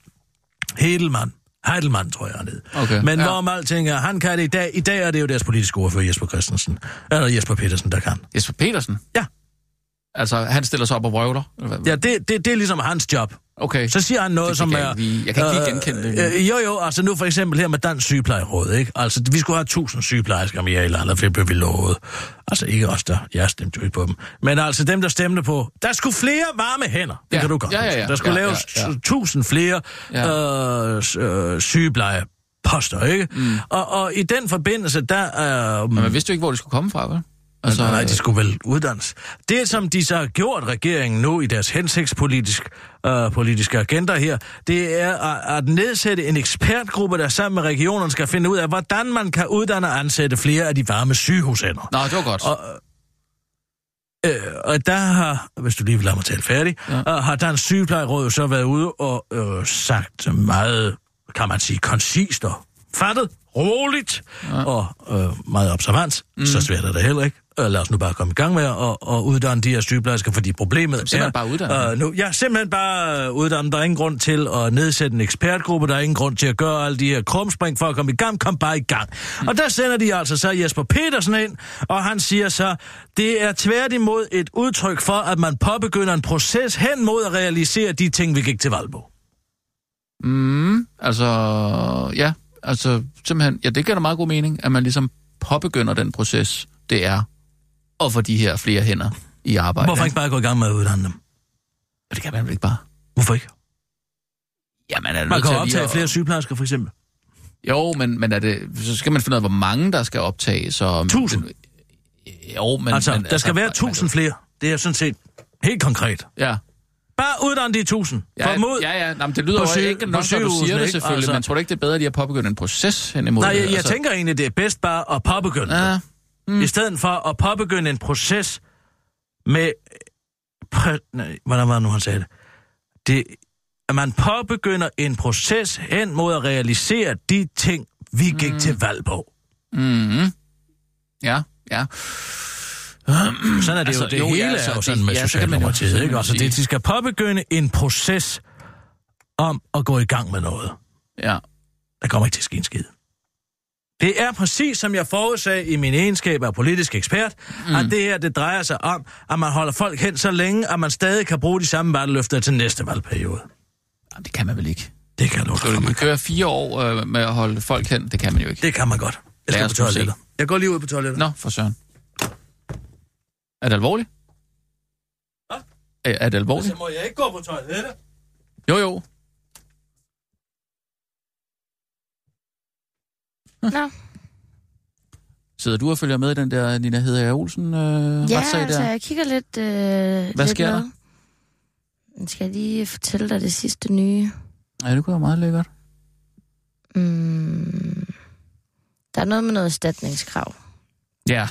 [SPEAKER 2] Heidelmann. Heidelmann, tror jeg, han hed.
[SPEAKER 3] Okay,
[SPEAKER 2] Men
[SPEAKER 3] ja.
[SPEAKER 2] hvorom alting er, han kan det i dag. I dag er det jo deres politiske ordfører, Jesper Christensen. Eller Jesper Petersen, der kan.
[SPEAKER 3] Jesper Petersen?
[SPEAKER 2] Ja.
[SPEAKER 3] Altså, han stiller sig op og vrøvler?
[SPEAKER 2] Ja, det, det, det er ligesom hans job.
[SPEAKER 3] Okay.
[SPEAKER 2] Så siger han noget,
[SPEAKER 3] Det
[SPEAKER 2] som er...
[SPEAKER 3] jeg ikke lige- jeg kan ikke lige genkende det.
[SPEAKER 2] Øh, jo, jo, altså nu for eksempel her med Dansk Sygeplejeråd, ikke? Altså, vi skulle have 1000 sygeplejersker mere i landet, for det blev vi lovet. Altså ikke os, der... Jeg stemte jo ikke på dem. Men altså dem, der stemte på... Der skulle flere varme hænder. Det
[SPEAKER 3] Ja.
[SPEAKER 2] kan du godt
[SPEAKER 3] Ja, ja, ja.
[SPEAKER 2] Der skulle
[SPEAKER 3] Ja,
[SPEAKER 2] laves
[SPEAKER 3] ja, ja.
[SPEAKER 2] 1000 flere
[SPEAKER 3] Ja.
[SPEAKER 2] øh, øh, sygeplejeposter, ikke? Mm. Og, og i den forbindelse, der... Øh,
[SPEAKER 3] Men man vidste jo ikke, hvor det skulle komme fra, vel?
[SPEAKER 2] Altså, nej, de skulle vel uddannes. Det, som de så har gjort, regeringen nu, i deres hensigtspolitiske øh, politiske agenda her, det er at, at nedsætte en ekspertgruppe, der sammen med regionerne skal finde ud af, hvordan man kan uddanne og ansætte flere af de varme sygehusender.
[SPEAKER 3] Nå, det var godt.
[SPEAKER 2] Og, øh, og der har, hvis du lige vil lade mig tale færdig, ja. øh, har Dansk Sygeplejeråd så været ude og øh, sagt meget, kan man sige, koncist og fattet, roligt ja. og øh, meget observant. Mm. Så svært er det heller ikke. Øh, lad os nu bare komme i gang med at, at uddanne de her sygeplejersker, fordi problemet
[SPEAKER 3] Simpelthen
[SPEAKER 2] er...
[SPEAKER 3] bare uddanne
[SPEAKER 2] øh, nu, Ja, simpelthen bare øh, uddanne. Der er ingen grund til at nedsætte en ekspertgruppe. Der er ingen grund til at gøre alle de her krumspring for at komme i gang. Kom bare i gang. Mm. Og der sender de altså så Jesper Petersen ind, og han siger så, det er tværtimod et udtryk for, at man påbegynder en proces hen mod at realisere de ting, vi gik til valg på.
[SPEAKER 3] Mm, altså, ja, altså simpelthen, ja, det giver da meget god mening, at man ligesom påbegynder den proces, det er at få de her flere hænder i arbejde.
[SPEAKER 2] Hvorfor ikke bare gå i gang med at uddanne dem?
[SPEAKER 3] Og Det kan man vel ikke bare.
[SPEAKER 2] Hvorfor ikke?
[SPEAKER 3] Jamen, er
[SPEAKER 2] Man kan
[SPEAKER 3] at lige
[SPEAKER 2] optage
[SPEAKER 3] at-
[SPEAKER 2] flere sygeplejersker, for eksempel.
[SPEAKER 3] Jo, men, men er det, så skal man finde ud af, hvor mange der skal optages. Og,
[SPEAKER 2] 1000.
[SPEAKER 3] Jo, men...
[SPEAKER 2] altså,
[SPEAKER 3] men,
[SPEAKER 2] der skal være 1000 flere. Det er sådan set helt konkret.
[SPEAKER 3] Ja,
[SPEAKER 2] Bare uddann de tusind.
[SPEAKER 3] Ja,
[SPEAKER 2] Formod.
[SPEAKER 3] ja, ja. Nå, men det lyder jo
[SPEAKER 2] sy-
[SPEAKER 3] enkelt
[SPEAKER 2] på
[SPEAKER 3] nok, når du siger det
[SPEAKER 2] ikke?
[SPEAKER 3] selvfølgelig,
[SPEAKER 2] Altså-
[SPEAKER 3] men tror du ikke, det er bedre, at de har påbegyndt en proces hen imod
[SPEAKER 2] Nej, jeg, jeg tænker egentlig, det er bedst bare at påbegynde
[SPEAKER 3] Ja,
[SPEAKER 2] det. Mm. I stedet for at påbegynde en proces med... Præ, nej, hvordan var det nu, han sagde det? det? At man påbegynder en proces hen mod at realisere de ting, vi gik
[SPEAKER 3] Mm.
[SPEAKER 2] til valg på.
[SPEAKER 3] mm-hmm. ja, ja.
[SPEAKER 2] Sådan er det
[SPEAKER 3] Altså,
[SPEAKER 2] jo. Det
[SPEAKER 3] jo, ja,
[SPEAKER 2] hele
[SPEAKER 3] altså,
[SPEAKER 2] er jo
[SPEAKER 3] det-
[SPEAKER 2] sådan med
[SPEAKER 3] ja,
[SPEAKER 2] Socialdemokratiet,
[SPEAKER 3] så
[SPEAKER 2] ikke? Altså, det, de skal påbegynde en proces om at gå i gang med noget.
[SPEAKER 3] Ja.
[SPEAKER 2] Der kommer ikke til at ske en skid. Det er præcis som jeg forudsagde i min egenskab af politisk ekspert, mm. at det her det drejer sig om, at man holder folk hen så længe, at man stadig kan bruge de samme valgløfter til næste valgperiode.
[SPEAKER 3] Jamen, det kan man vel ikke.
[SPEAKER 2] Det kan du
[SPEAKER 3] Skal du køre fire år øh, med at holde folk hen? Det kan man jo ikke.
[SPEAKER 2] Det kan man godt. Jeg skal på toilettet. Jeg går lige ud på toilettet.
[SPEAKER 3] Nå, for søren. Er det alvorligt?
[SPEAKER 2] Hvad?
[SPEAKER 3] Er, er det alvorligt?
[SPEAKER 2] Så må jeg ikke gå på toilettet.
[SPEAKER 3] Jo, jo.
[SPEAKER 5] Nå,
[SPEAKER 3] Sidder du og følger med i den der Nina Hedder Olsen øh,
[SPEAKER 5] ja,
[SPEAKER 3] retssag
[SPEAKER 5] altså,
[SPEAKER 3] der?
[SPEAKER 5] jeg kigger lidt, øh,
[SPEAKER 3] Hvad
[SPEAKER 5] lidt
[SPEAKER 3] sker der?
[SPEAKER 5] med. Skal jeg lige fortælle dig det sidste nye?
[SPEAKER 3] Ja, det kunne være meget lækkert.
[SPEAKER 5] Mm, der er noget med noget erstatningskrav.
[SPEAKER 3] Ja.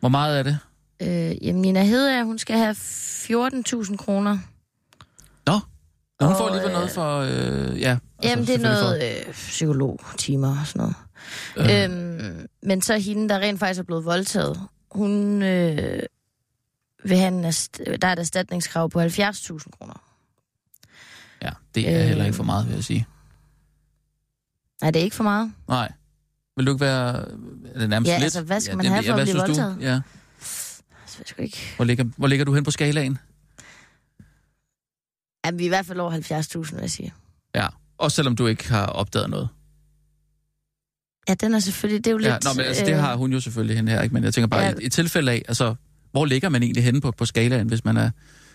[SPEAKER 3] Hvor meget er det?
[SPEAKER 5] Øh, jamen, Nina Hedager, hun skal have 14.000 kroner.
[SPEAKER 3] Nå, hun
[SPEAKER 5] Og,
[SPEAKER 3] får alligevel noget
[SPEAKER 5] øh,
[SPEAKER 3] for... Øh, ja, altså,
[SPEAKER 5] Jamen, det er noget øh, psykologtimer og sådan noget.
[SPEAKER 3] Øh.
[SPEAKER 5] Øhm, men så hende, der rent faktisk er blevet voldtaget, hun øh, vil have en, der er et erstatningskrav på 70.000 kroner.
[SPEAKER 3] Ja, det er
[SPEAKER 5] Øh.
[SPEAKER 3] heller ikke for meget, vil jeg sige.
[SPEAKER 5] Nej, det er ikke for meget.
[SPEAKER 3] Nej. Vil du ikke være... Er det nærmest
[SPEAKER 5] Ja,
[SPEAKER 3] lidt?
[SPEAKER 5] altså, hvad skal man
[SPEAKER 3] det-
[SPEAKER 5] have for at blive
[SPEAKER 3] synes du?
[SPEAKER 5] voldtaget?
[SPEAKER 3] Ja.
[SPEAKER 5] Jeg sgu ikke...
[SPEAKER 3] Hvor ligger, hvor ligger du hen på skalaen?
[SPEAKER 5] Jamen, vi er i hvert fald over 70.000, vil jeg sige.
[SPEAKER 3] Ja. Også selvom du ikke har opdaget noget.
[SPEAKER 5] Ja, den er selvfølgelig... Det er jo lidt...
[SPEAKER 3] Ja, nå, men altså, det
[SPEAKER 5] øh,
[SPEAKER 3] har hun jo selvfølgelig hende her, ikke? Men jeg tænker bare,
[SPEAKER 5] Ja.
[SPEAKER 3] ja. i, i tilfælde af, altså, hvor ligger man egentlig henne på, på skalaen, hvis man er,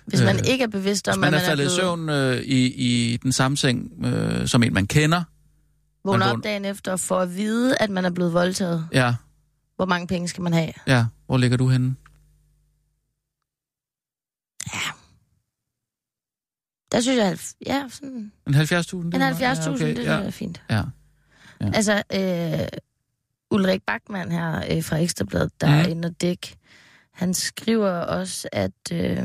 [SPEAKER 5] Hvis man
[SPEAKER 3] øh,
[SPEAKER 5] ikke er bevidst om,
[SPEAKER 3] man
[SPEAKER 5] at
[SPEAKER 3] er faldet i
[SPEAKER 5] blevet
[SPEAKER 3] søvn øh, i, i den samme seng, øh, som en, man kender?
[SPEAKER 5] vågnet
[SPEAKER 3] man
[SPEAKER 5] op dagen efter for at vide, at man er blevet voldtaget.
[SPEAKER 3] Ja,
[SPEAKER 5] Hvor mange penge skal man have?
[SPEAKER 3] ja. Hvor ligger du henne?
[SPEAKER 5] Der synes jeg, ja, sådan
[SPEAKER 3] En 70.000?
[SPEAKER 5] en
[SPEAKER 3] det er
[SPEAKER 5] 70.000,
[SPEAKER 3] meget- ja,
[SPEAKER 5] det
[SPEAKER 3] okay,
[SPEAKER 5] er fint.
[SPEAKER 3] Ja. Ja.
[SPEAKER 5] Altså, øh, Ulrik Bachmann her øh, fra Ekstrabladet, der
[SPEAKER 3] Mhm.
[SPEAKER 5] mm. er inde og dæk, han skriver også, at, øh,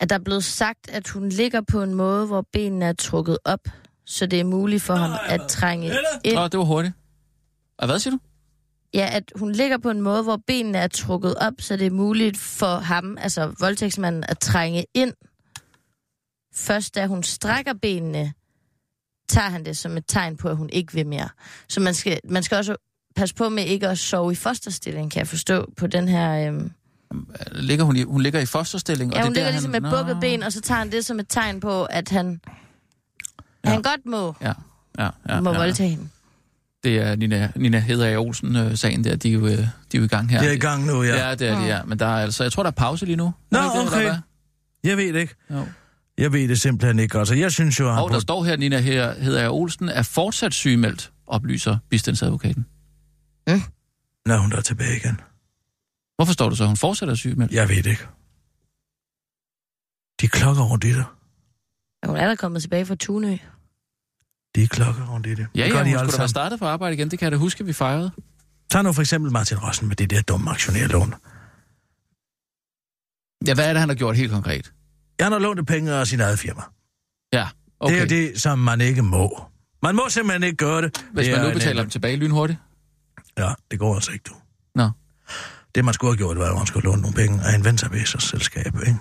[SPEAKER 5] at der er blevet sagt, at hun ligger på en måde, hvor benene er trukket op, så det er muligt for ham at trænge ind.
[SPEAKER 3] Nå, det var hurtigt. Og hvad siger du?
[SPEAKER 5] Ja, at hun ligger på en måde, hvor benene er trukket op, så det er muligt for ham, altså voldtægtsmanden, at trænge ind. Først da hun strækker benene, tager han det som et tegn på, at hun ikke vil mere. Så man skal, man skal også passe på med ikke at sove i fosterstilling, kan jeg forstå, på den her... Øhm...
[SPEAKER 3] Ligger hun, i, hun ligger i fosterstilling?
[SPEAKER 5] Ja,
[SPEAKER 3] og
[SPEAKER 5] hun
[SPEAKER 3] det er
[SPEAKER 5] ligger
[SPEAKER 3] der,
[SPEAKER 5] ligesom med
[SPEAKER 3] han...
[SPEAKER 5] bukket
[SPEAKER 3] Nå.
[SPEAKER 5] ben, og så tager han det som et tegn på, at han,
[SPEAKER 3] Ja.
[SPEAKER 5] ja. han godt må,
[SPEAKER 3] Ja, ja, ja.
[SPEAKER 5] må
[SPEAKER 3] ja.
[SPEAKER 5] voldtage hende.
[SPEAKER 3] Det er Nina, Nina Hedder Olsen-sagen der, de er, jo, øh, de er jo i gang her.
[SPEAKER 2] Det er i gang nu, ja.
[SPEAKER 3] Ja, det er de, ja. Men der er altså, jeg tror, der er pause lige nu.
[SPEAKER 2] Nå,
[SPEAKER 3] Er det det,
[SPEAKER 2] okay.
[SPEAKER 3] eller
[SPEAKER 2] Jeg ved det ikke.
[SPEAKER 3] Jo.
[SPEAKER 2] Jeg ved det simpelthen ikke. Altså, jeg synes jo, han
[SPEAKER 3] Og der står her, Nina Hedder Olsen er fortsat sygemeldt, oplyser bistandsadvokaten.
[SPEAKER 2] Nå, hun er tilbage igen.
[SPEAKER 3] Hvorfor står du så, at hun fortsat er sygemeldt?
[SPEAKER 2] Jeg ved det ikke. De klokker rundt i det.
[SPEAKER 5] Hun er da kommet tilbage fra Tunø.
[SPEAKER 2] De klokker rundt i det.
[SPEAKER 3] Ja,
[SPEAKER 2] Det
[SPEAKER 3] ja,
[SPEAKER 2] gør
[SPEAKER 3] hun
[SPEAKER 2] de
[SPEAKER 3] skulle
[SPEAKER 2] alle
[SPEAKER 3] da være startet på arbejde igen. Det kan jeg da huske, vi fejrede.
[SPEAKER 2] Tag nu for eksempel Martin Rossen med det der dumme aktionærlån.
[SPEAKER 3] Ja, hvad er det, han har gjort helt konkret?
[SPEAKER 2] Han har lånt penge af sin eget firma.
[SPEAKER 3] Ja, okay.
[SPEAKER 2] Det er det, som man ikke må. Man må simpelthen ikke gøre det.
[SPEAKER 3] Hvis
[SPEAKER 2] det
[SPEAKER 3] man nu
[SPEAKER 2] en-
[SPEAKER 3] betaler dem tilbage lynhurtigt.
[SPEAKER 2] Ja, det går altså ikke, du.
[SPEAKER 3] Nå.
[SPEAKER 2] Det, man skulle have gjort, var, at man skulle låne nogle penge af en venturevæserselskab, ikke?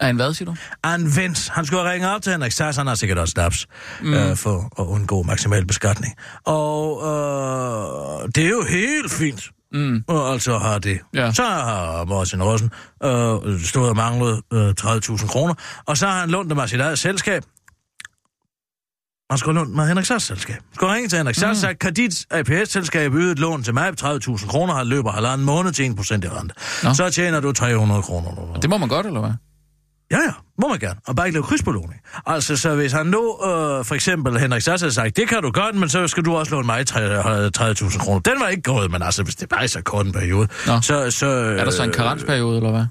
[SPEAKER 3] Er en hvad, siger du?
[SPEAKER 2] Af en vens. Han skulle have ringet op til Henrik Sass, han har sikkert også snaps, mm. øh, for at undgå maksimal beskatning. Og øh, det er jo helt fint.
[SPEAKER 3] Mm.
[SPEAKER 2] Og altså har det.
[SPEAKER 3] Ja.
[SPEAKER 2] Så har Martin Rossen øh, stået og manglet øh, 30.000 kroner, og så har han lånt dem af sit eget selskab. Han skulle lånt med Henrik Sass selskab. Han skulle ringe til Henrik Sass, mm. sagt, kredit APS-selskab ydet et lån til mig på 30.000 kroner, har løber halvanden måned til 1% i rente.
[SPEAKER 3] Nå.
[SPEAKER 2] Så tjener du 300 kroner.
[SPEAKER 3] Det må man godt, eller hvad?
[SPEAKER 2] Ja, ja, må man gerne. Og bare ikke lave krydsbelåning. Altså, så hvis han nu, øh, for eksempel Henrik Sass havde sagt, det kan du godt, men så skal du også låne mig 30.000 kroner. Den var ikke gået, men altså, hvis det bare er så kort en periode,
[SPEAKER 3] Nå.
[SPEAKER 2] så... så
[SPEAKER 3] Er der så en
[SPEAKER 2] øh,
[SPEAKER 3] karensperiode, eller hvad?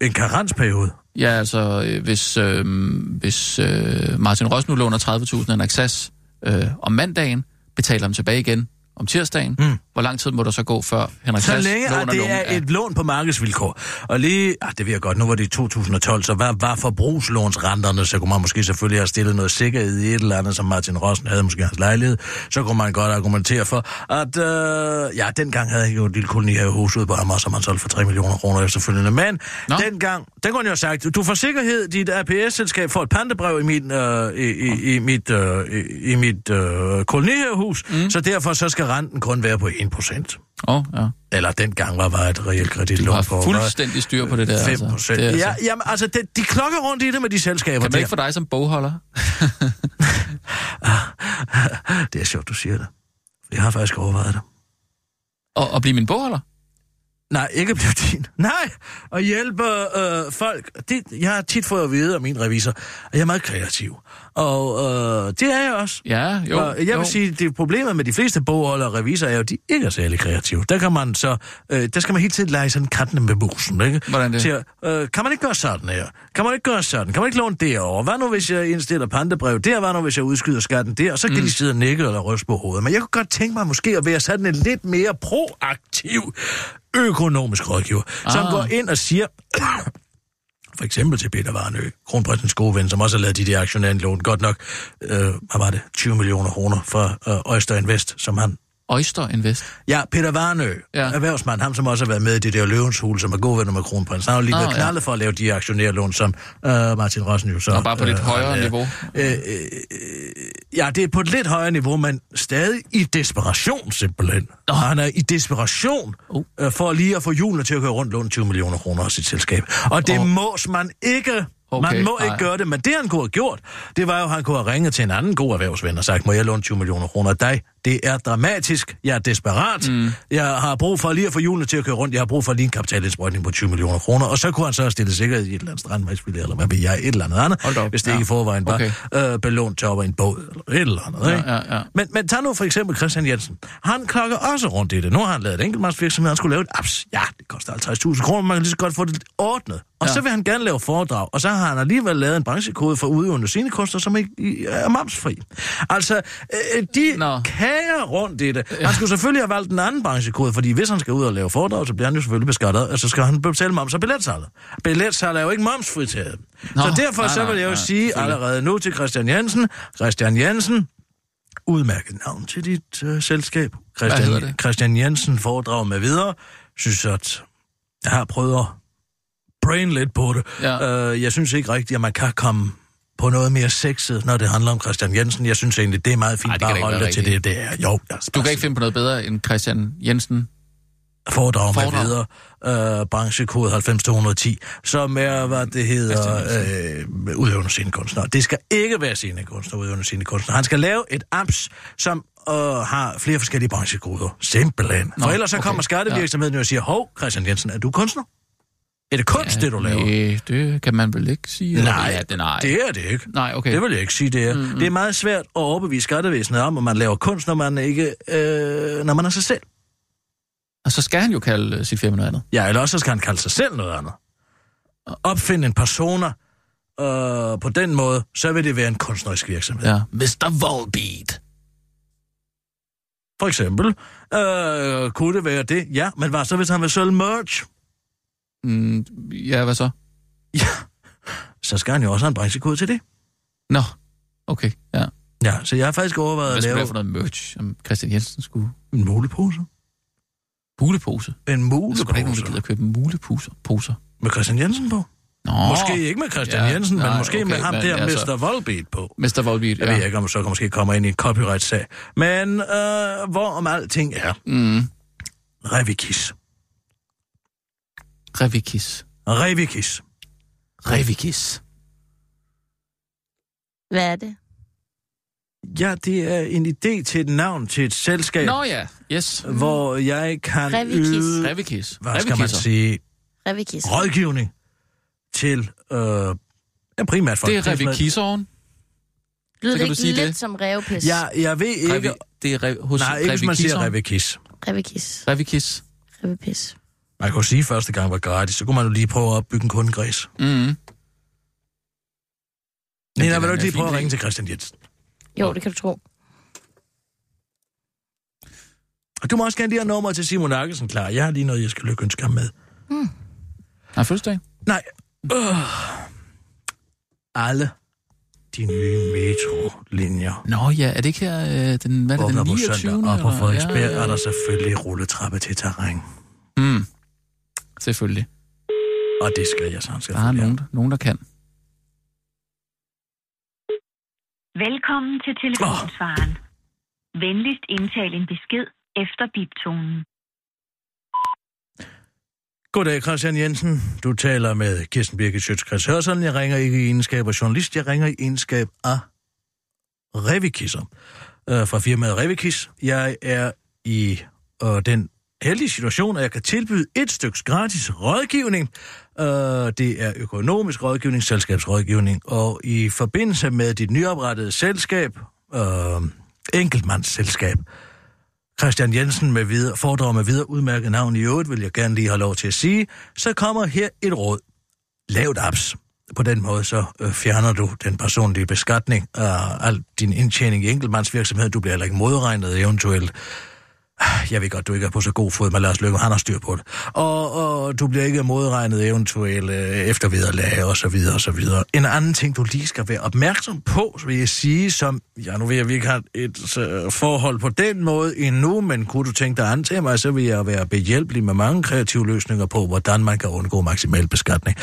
[SPEAKER 2] En karensperiode?
[SPEAKER 3] Ja, altså, øh, hvis, øh, hvis øh, Martin Ross nu låner 30.000 af Naxas øh, om mandagen, betaler dem tilbage igen om tirsdagen, mm. hvor lang tid må der så gå, før Henrik
[SPEAKER 2] Så længe
[SPEAKER 3] låner
[SPEAKER 2] det er
[SPEAKER 3] af-
[SPEAKER 2] et lån på markedsvilkår. Og lige, ah, det ved jeg godt, nu var det i 2012, så hvad var forbrugslånsrenterne? Så kunne man måske selvfølgelig have stillet noget sikkerhed i et eller andet, som Martin Rossen havde måske i hans lejlighed. Så kunne man godt argumentere for, at øh, ja, dengang havde jeg jo et lille kolonihavehus ude på Amager, som han solgte for 3 millioner kroner efterfølgende. Men
[SPEAKER 3] Nå.
[SPEAKER 2] dengang, den kunne han jo sagt, du får sikkerhed, dit APS-selskab får et pantebrev i mit, øh, i, i, i mit, øh, i, i mit øh, kolonihavehus, mm. så derfor så skal renten kun være på 1%.
[SPEAKER 3] Åh, oh, ja.
[SPEAKER 2] Eller dengang var bare et reelt
[SPEAKER 3] Du
[SPEAKER 2] kreditlån
[SPEAKER 3] har
[SPEAKER 2] på
[SPEAKER 3] fuldstændig styr på det der.
[SPEAKER 2] 5
[SPEAKER 3] Altså.
[SPEAKER 2] procent.
[SPEAKER 3] Det er
[SPEAKER 2] Ja,
[SPEAKER 3] altså.
[SPEAKER 2] jamen, altså, det, de klokker rundt i det med de selskaber
[SPEAKER 3] Kan man ikke få dig som bogholder?
[SPEAKER 2] Det er sjovt, du siger det. Jeg har faktisk overvejet det.
[SPEAKER 3] Og, og blive min bogholder?
[SPEAKER 2] Nej, ikke blive din. Nej, at hjælpe øh, folk. Det, jeg har tit fået at vide af min revisor, at jeg er meget kreativ. Og øh, det er jeg også.
[SPEAKER 3] Ja, jo.
[SPEAKER 2] og jeg vil
[SPEAKER 3] jo.
[SPEAKER 2] sige, det problemet med de fleste bogholdere og revisorer er jo, at de ikke er særlig kreative. Der kan man så, øh, der skal man hele tiden lege sådan katten med musen, ikke?
[SPEAKER 3] Hvordan det?
[SPEAKER 2] Siger, øh, kan man ikke gøre sådan her? Kan man ikke gøre sådan? Kan man ikke låne derovre? Hvad nu, hvis jeg indstiller pantebrev der? Hvad nu, hvis jeg udskyder skatten der? Og så kan mm. de sidde og nikke eller ryste på hovedet. Men jeg kunne godt tænke mig måske at være sådan en lidt mere proaktiv økonomisk rådgiver, ah. som går ind og siger, for eksempel til Peter Varnø, kronprinsens gode ven, som også har lavet de der aktionærlån, godt nok, øh, hvad var det, 20 millioner kroner fra øh, Øster Invest, som han...
[SPEAKER 3] Oyster Invest.
[SPEAKER 2] Ja, Peter Varnø, ja.
[SPEAKER 3] Ja.
[SPEAKER 2] erhvervsmand, ham som også har været med i det der løvens hul, som er gode venner med kronprinsen. Han har jo lige
[SPEAKER 3] Ah,
[SPEAKER 2] været
[SPEAKER 3] ja.
[SPEAKER 2] knaldet for at lave de aktionærlån, som øh, Martin Rossen jo så...
[SPEAKER 3] Og bare på lidt
[SPEAKER 2] øh,
[SPEAKER 3] højere
[SPEAKER 2] har lavet.
[SPEAKER 3] niveau.
[SPEAKER 2] Øh, øh, ja, det er på et lidt højere niveau, men stadig i desperation simpelthen. Og han er i desperation
[SPEAKER 3] Oh.
[SPEAKER 2] øh, for lige at få hjulene til at køre rundt låne 20 millioner kroner af sit selskab. Og det
[SPEAKER 3] Og-
[SPEAKER 2] må man ikke.
[SPEAKER 3] Okay,
[SPEAKER 2] man må
[SPEAKER 3] nej.
[SPEAKER 2] ikke gøre det, men det han kunne have gjort, det var jo, at han kunne have ringet til en anden god erhvervsven og sagt, må jeg låne 20 millioner kroner af dig? Det er dramatisk, jeg er desperat, mm. jeg har brug for lige at få hjulene til at køre rundt, jeg har brug for lige en kapitalindsprøjtning på 20 millioner kroner, og så kunne han så have stillet sikkerhed i et eller andet strandvejsbillet, eller hvad ved jeg, et eller andet andet, hvis det
[SPEAKER 3] ja.
[SPEAKER 2] ikke i forvejen var
[SPEAKER 3] Okay.
[SPEAKER 2] øh, belånt til op en båd, eller et eller andet. ikke?
[SPEAKER 3] Ja, ja, ja.
[SPEAKER 2] Men, men tag nu for eksempel Christian Jensen. Han klokker også rundt i det. Nu har han lavet et enkeltmandsvirksomhed, han skulle lave et apps. Ja, det koster 50.000 kroner, man kan lige så godt få det ordnet. Og ja.
[SPEAKER 3] Ja.
[SPEAKER 2] så vil han gerne lave foredrag, og så har han alligevel lavet en branchekode for udøvende scenekunster, som ikke er momsfri. Altså, øh, de
[SPEAKER 3] Nå.
[SPEAKER 2] Kager rundt i det. Han skulle selvfølgelig have valgt en anden branchekode, fordi hvis han skal ud og lave foredrag, så bliver han jo selvfølgelig beskattet, og så skal han betale moms og billetsalget. Billetsalget er jo ikke momsfritaget.
[SPEAKER 3] Nå,
[SPEAKER 2] så derfor
[SPEAKER 3] nej,
[SPEAKER 2] så vil jeg jo
[SPEAKER 3] nej,
[SPEAKER 2] sige allerede nu til Christian Jensen, Christian Jensen, udmærket navn til dit øh, selskab. Christian? Christian Jensen foredrag med videre. Synes, at jeg har prøvet at brain lidt på det.
[SPEAKER 3] Ja.
[SPEAKER 2] Øh, jeg synes ikke rigtigt, at man kan komme på noget mere sexet, når det handler om Christian Jensen. Jeg synes egentlig, det er meget fint
[SPEAKER 3] Ej, det
[SPEAKER 2] bare at holde dig til det, det er. Jo, jeg
[SPEAKER 3] Du kan ikke finde på noget bedre end Christian Jensen.
[SPEAKER 2] foredrag med
[SPEAKER 3] Foredrag.
[SPEAKER 2] videre, øh, branchekode 90210, som er, hvad det hedder, øh, udøvende scenekunstner. Det skal ikke være scenekunstner, udøvende scenekunstner. Han skal lave et apps, som øh, har flere forskellige branchekoder. Simpelthen. For
[SPEAKER 3] Nå,
[SPEAKER 2] ellers så
[SPEAKER 3] okay.
[SPEAKER 2] kommer skattevirksomheden jo og siger, hov, Christian Jensen, er du kunstner? Er det kunst, det du laver?
[SPEAKER 3] Nej, det kan man vel ikke sige.
[SPEAKER 2] Nej,
[SPEAKER 3] ja, det, nej.
[SPEAKER 2] det er det ikke.
[SPEAKER 3] Nej, okay.
[SPEAKER 2] Det vil jeg ikke sige, det er. Mm-hmm. Det er meget svært at overbevise skattevæsenet om, at man laver kunst, når man ikke, øh, når man er sig selv.
[SPEAKER 3] Og så skal han jo kalde øh, sit firma noget andet.
[SPEAKER 2] Ja, eller også så skal han kalde sig selv noget andet. Opfinde en persona. Øh, på den måde, så vil det være en kunstnerisk virksomhed. Ja.
[SPEAKER 3] Ja. Mr. Volbeat.
[SPEAKER 2] For eksempel, øh, kunne det være det? Ja, men hvad så, hvis han vil sælge merch?
[SPEAKER 3] Mm, ja, hvad så?
[SPEAKER 2] Ja, så skal han jo også have en branchekode til det.
[SPEAKER 3] Nå, okay, ja.
[SPEAKER 2] Ja, så jeg har faktisk overvejet
[SPEAKER 3] Hvad
[SPEAKER 2] at
[SPEAKER 3] skulle det
[SPEAKER 2] lave
[SPEAKER 3] være for noget merch, som Christian Jensen skulle?
[SPEAKER 2] en mulepose.
[SPEAKER 3] Mulepose.
[SPEAKER 2] En
[SPEAKER 3] er sgu da ikke nogen, der
[SPEAKER 2] mulepose
[SPEAKER 3] gider købe muleposer. Poser.
[SPEAKER 2] med Christian Jensen på.
[SPEAKER 3] Nå,
[SPEAKER 2] Måske ikke med Christian
[SPEAKER 3] Ja,
[SPEAKER 2] Jensen, men
[SPEAKER 3] nej,
[SPEAKER 2] måske
[SPEAKER 3] okay,
[SPEAKER 2] med ham
[SPEAKER 3] men
[SPEAKER 2] der,
[SPEAKER 3] altså-
[SPEAKER 2] Mr. Volbeat på.
[SPEAKER 3] Mr. Volbeat,
[SPEAKER 2] Jeg
[SPEAKER 3] ja.
[SPEAKER 2] ved ikke, om så kan måske kommer ind i en copyright-sag. Men øh, hvor om alting er,
[SPEAKER 3] Mm.
[SPEAKER 2] Revikis.
[SPEAKER 3] Revikis.
[SPEAKER 2] Revikis.
[SPEAKER 3] Revikis.
[SPEAKER 5] Hvad er det?
[SPEAKER 2] Ja, det er en idé til et navn til et selskab,
[SPEAKER 3] Nå ja, yes.
[SPEAKER 2] hvor jeg kan
[SPEAKER 5] Revikis.
[SPEAKER 2] yde,
[SPEAKER 3] Revikis.
[SPEAKER 2] hvad skal man sige,
[SPEAKER 5] Revikis.
[SPEAKER 2] rådgivning til øh, ja, primært folk.
[SPEAKER 3] Det er revikisseren.
[SPEAKER 5] Lyder
[SPEAKER 3] så
[SPEAKER 5] det
[SPEAKER 3] kan du
[SPEAKER 5] ikke
[SPEAKER 3] sige
[SPEAKER 5] lidt
[SPEAKER 3] det.
[SPEAKER 5] som revpis?
[SPEAKER 2] Ja, jeg ved ikke...
[SPEAKER 3] Revi, det er re, hos
[SPEAKER 2] nej, ikke hvis man siger revikis.
[SPEAKER 5] Revikis.
[SPEAKER 3] Revikis.
[SPEAKER 5] Revipis.
[SPEAKER 2] Man kunne sige, at første gang var gratis, så kunne man jo lige prøve at opbygge en kundekreds.
[SPEAKER 3] Mm.
[SPEAKER 2] Nina,
[SPEAKER 3] det er
[SPEAKER 2] vil du ikke lige prøve at ringe til Christian Jensen?
[SPEAKER 5] Jo, det kan du tro.
[SPEAKER 2] Og du må også gerne lige have nummeret til Simon Akkesen klar. Jeg har lige noget, jeg skal lykkeønske ham med.
[SPEAKER 3] Nej, fødselsdag.
[SPEAKER 2] Nej. Øh. Alle de nye metrolinjer
[SPEAKER 3] Nå ja, er det ikke her øh, den, hvad er det, den
[SPEAKER 2] på
[SPEAKER 3] 29.
[SPEAKER 2] søndag, og på? Frederiksberg
[SPEAKER 3] ja, ja.
[SPEAKER 2] er der selvfølgelig rulletrappe til terræn.
[SPEAKER 3] Mm. Selvfølgelig.
[SPEAKER 2] Og det skal jeg sådan
[SPEAKER 3] Der er nogen, der- nogen, der kan.
[SPEAKER 6] Velkommen til telefonsvaren. Venligst indtal en besked efter biptonen.
[SPEAKER 2] Goddag, Christian Jensen. Du taler med Kirsten Birgit Sjøtskreds Hørsson. Jeg ringer ikke i egenskab af journalist, jeg ringer i egenskab af revikisser øh, fra firmaet Revikis. Jeg er i øh, den heldige situation, at jeg kan tilbyde et styks gratis rådgivning. Øh, det er økonomisk rådgivning, selskabsrådgivning, og i forbindelse med dit nyoprettede selskab, øh, enkeltmandsselskab, Christian Jensen med videre, foredrag med videre udmærket navn i øvrigt, vil jeg gerne lige have lov til at sige, så kommer her et råd. Lav et apps. På den måde så øh, fjerner du den personlige beskatning af al din indtjening i enkeltmandsvirksomhed. Du bliver heller ikke modregnet eventuelt. Jeg ved godt, du ikke er på så god fod med Lars Løkke, han har styr på det. Og, og du bliver ikke modregnet eventuelle øh, eftervederlag og så videre og så videre. En anden ting, du lige skal være opmærksom på, så vil jeg sige, som, ja nu ved jeg, vi ikke har et øh, forhold på den måde endnu, men kunne du tænke dig an til mig, så vil jeg være behjælpelig med mange kreative løsninger på, hvordan man kan undgå maksimal beskatning.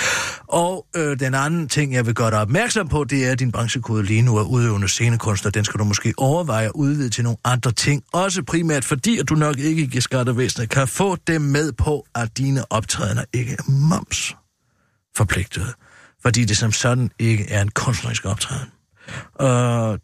[SPEAKER 2] Og øh, den anden ting, jeg vil gøre dig opmærksom på, det er, at din branchekode lige nu er udøvende scenekunstner. Den skal du måske overveje at udvide til nogle andre ting. Også primært fordi, at du nok ikke i skattevæsenet kan få dem med på, at dine optrædener ikke er moms forpligtet. Fordi det som sådan ikke er en kunstnerisk optræden. Øh,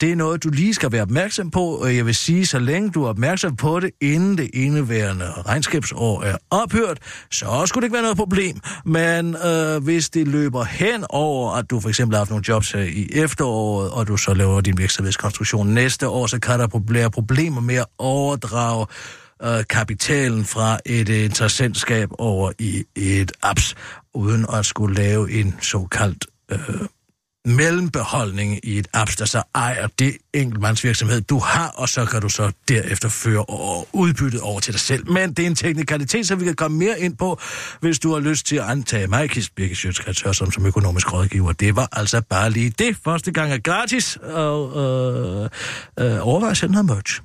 [SPEAKER 2] det er noget, du lige skal være opmærksom på, og jeg vil sige, så længe du er opmærksom på det, inden det indeværende regnskabsår er ophørt, så skulle det ikke være noget problem. Men øh, hvis det løber hen over, at du for eksempel har haft nogle jobs her i efteråret, og du så laver din virksomhedskonstruktion næste år, så kan der være problemer med at overdrage øh, kapitalen fra et interessentskab over i et apps, uden at skulle lave en såkaldt øh, mellembeholdning i et apps, der så ejer det enkeltmandsvirksomhed, du har, og så kan du så derefter føre og udbyttet over til dig selv. Men det er en teknikalitet, så vi kan komme mere ind på, hvis du har lyst til at antage mig, Kist Birke som, som økonomisk rådgiver. Det var altså bare lige det. Første gang er gratis, og øh, øh, overvej at sende noget merch.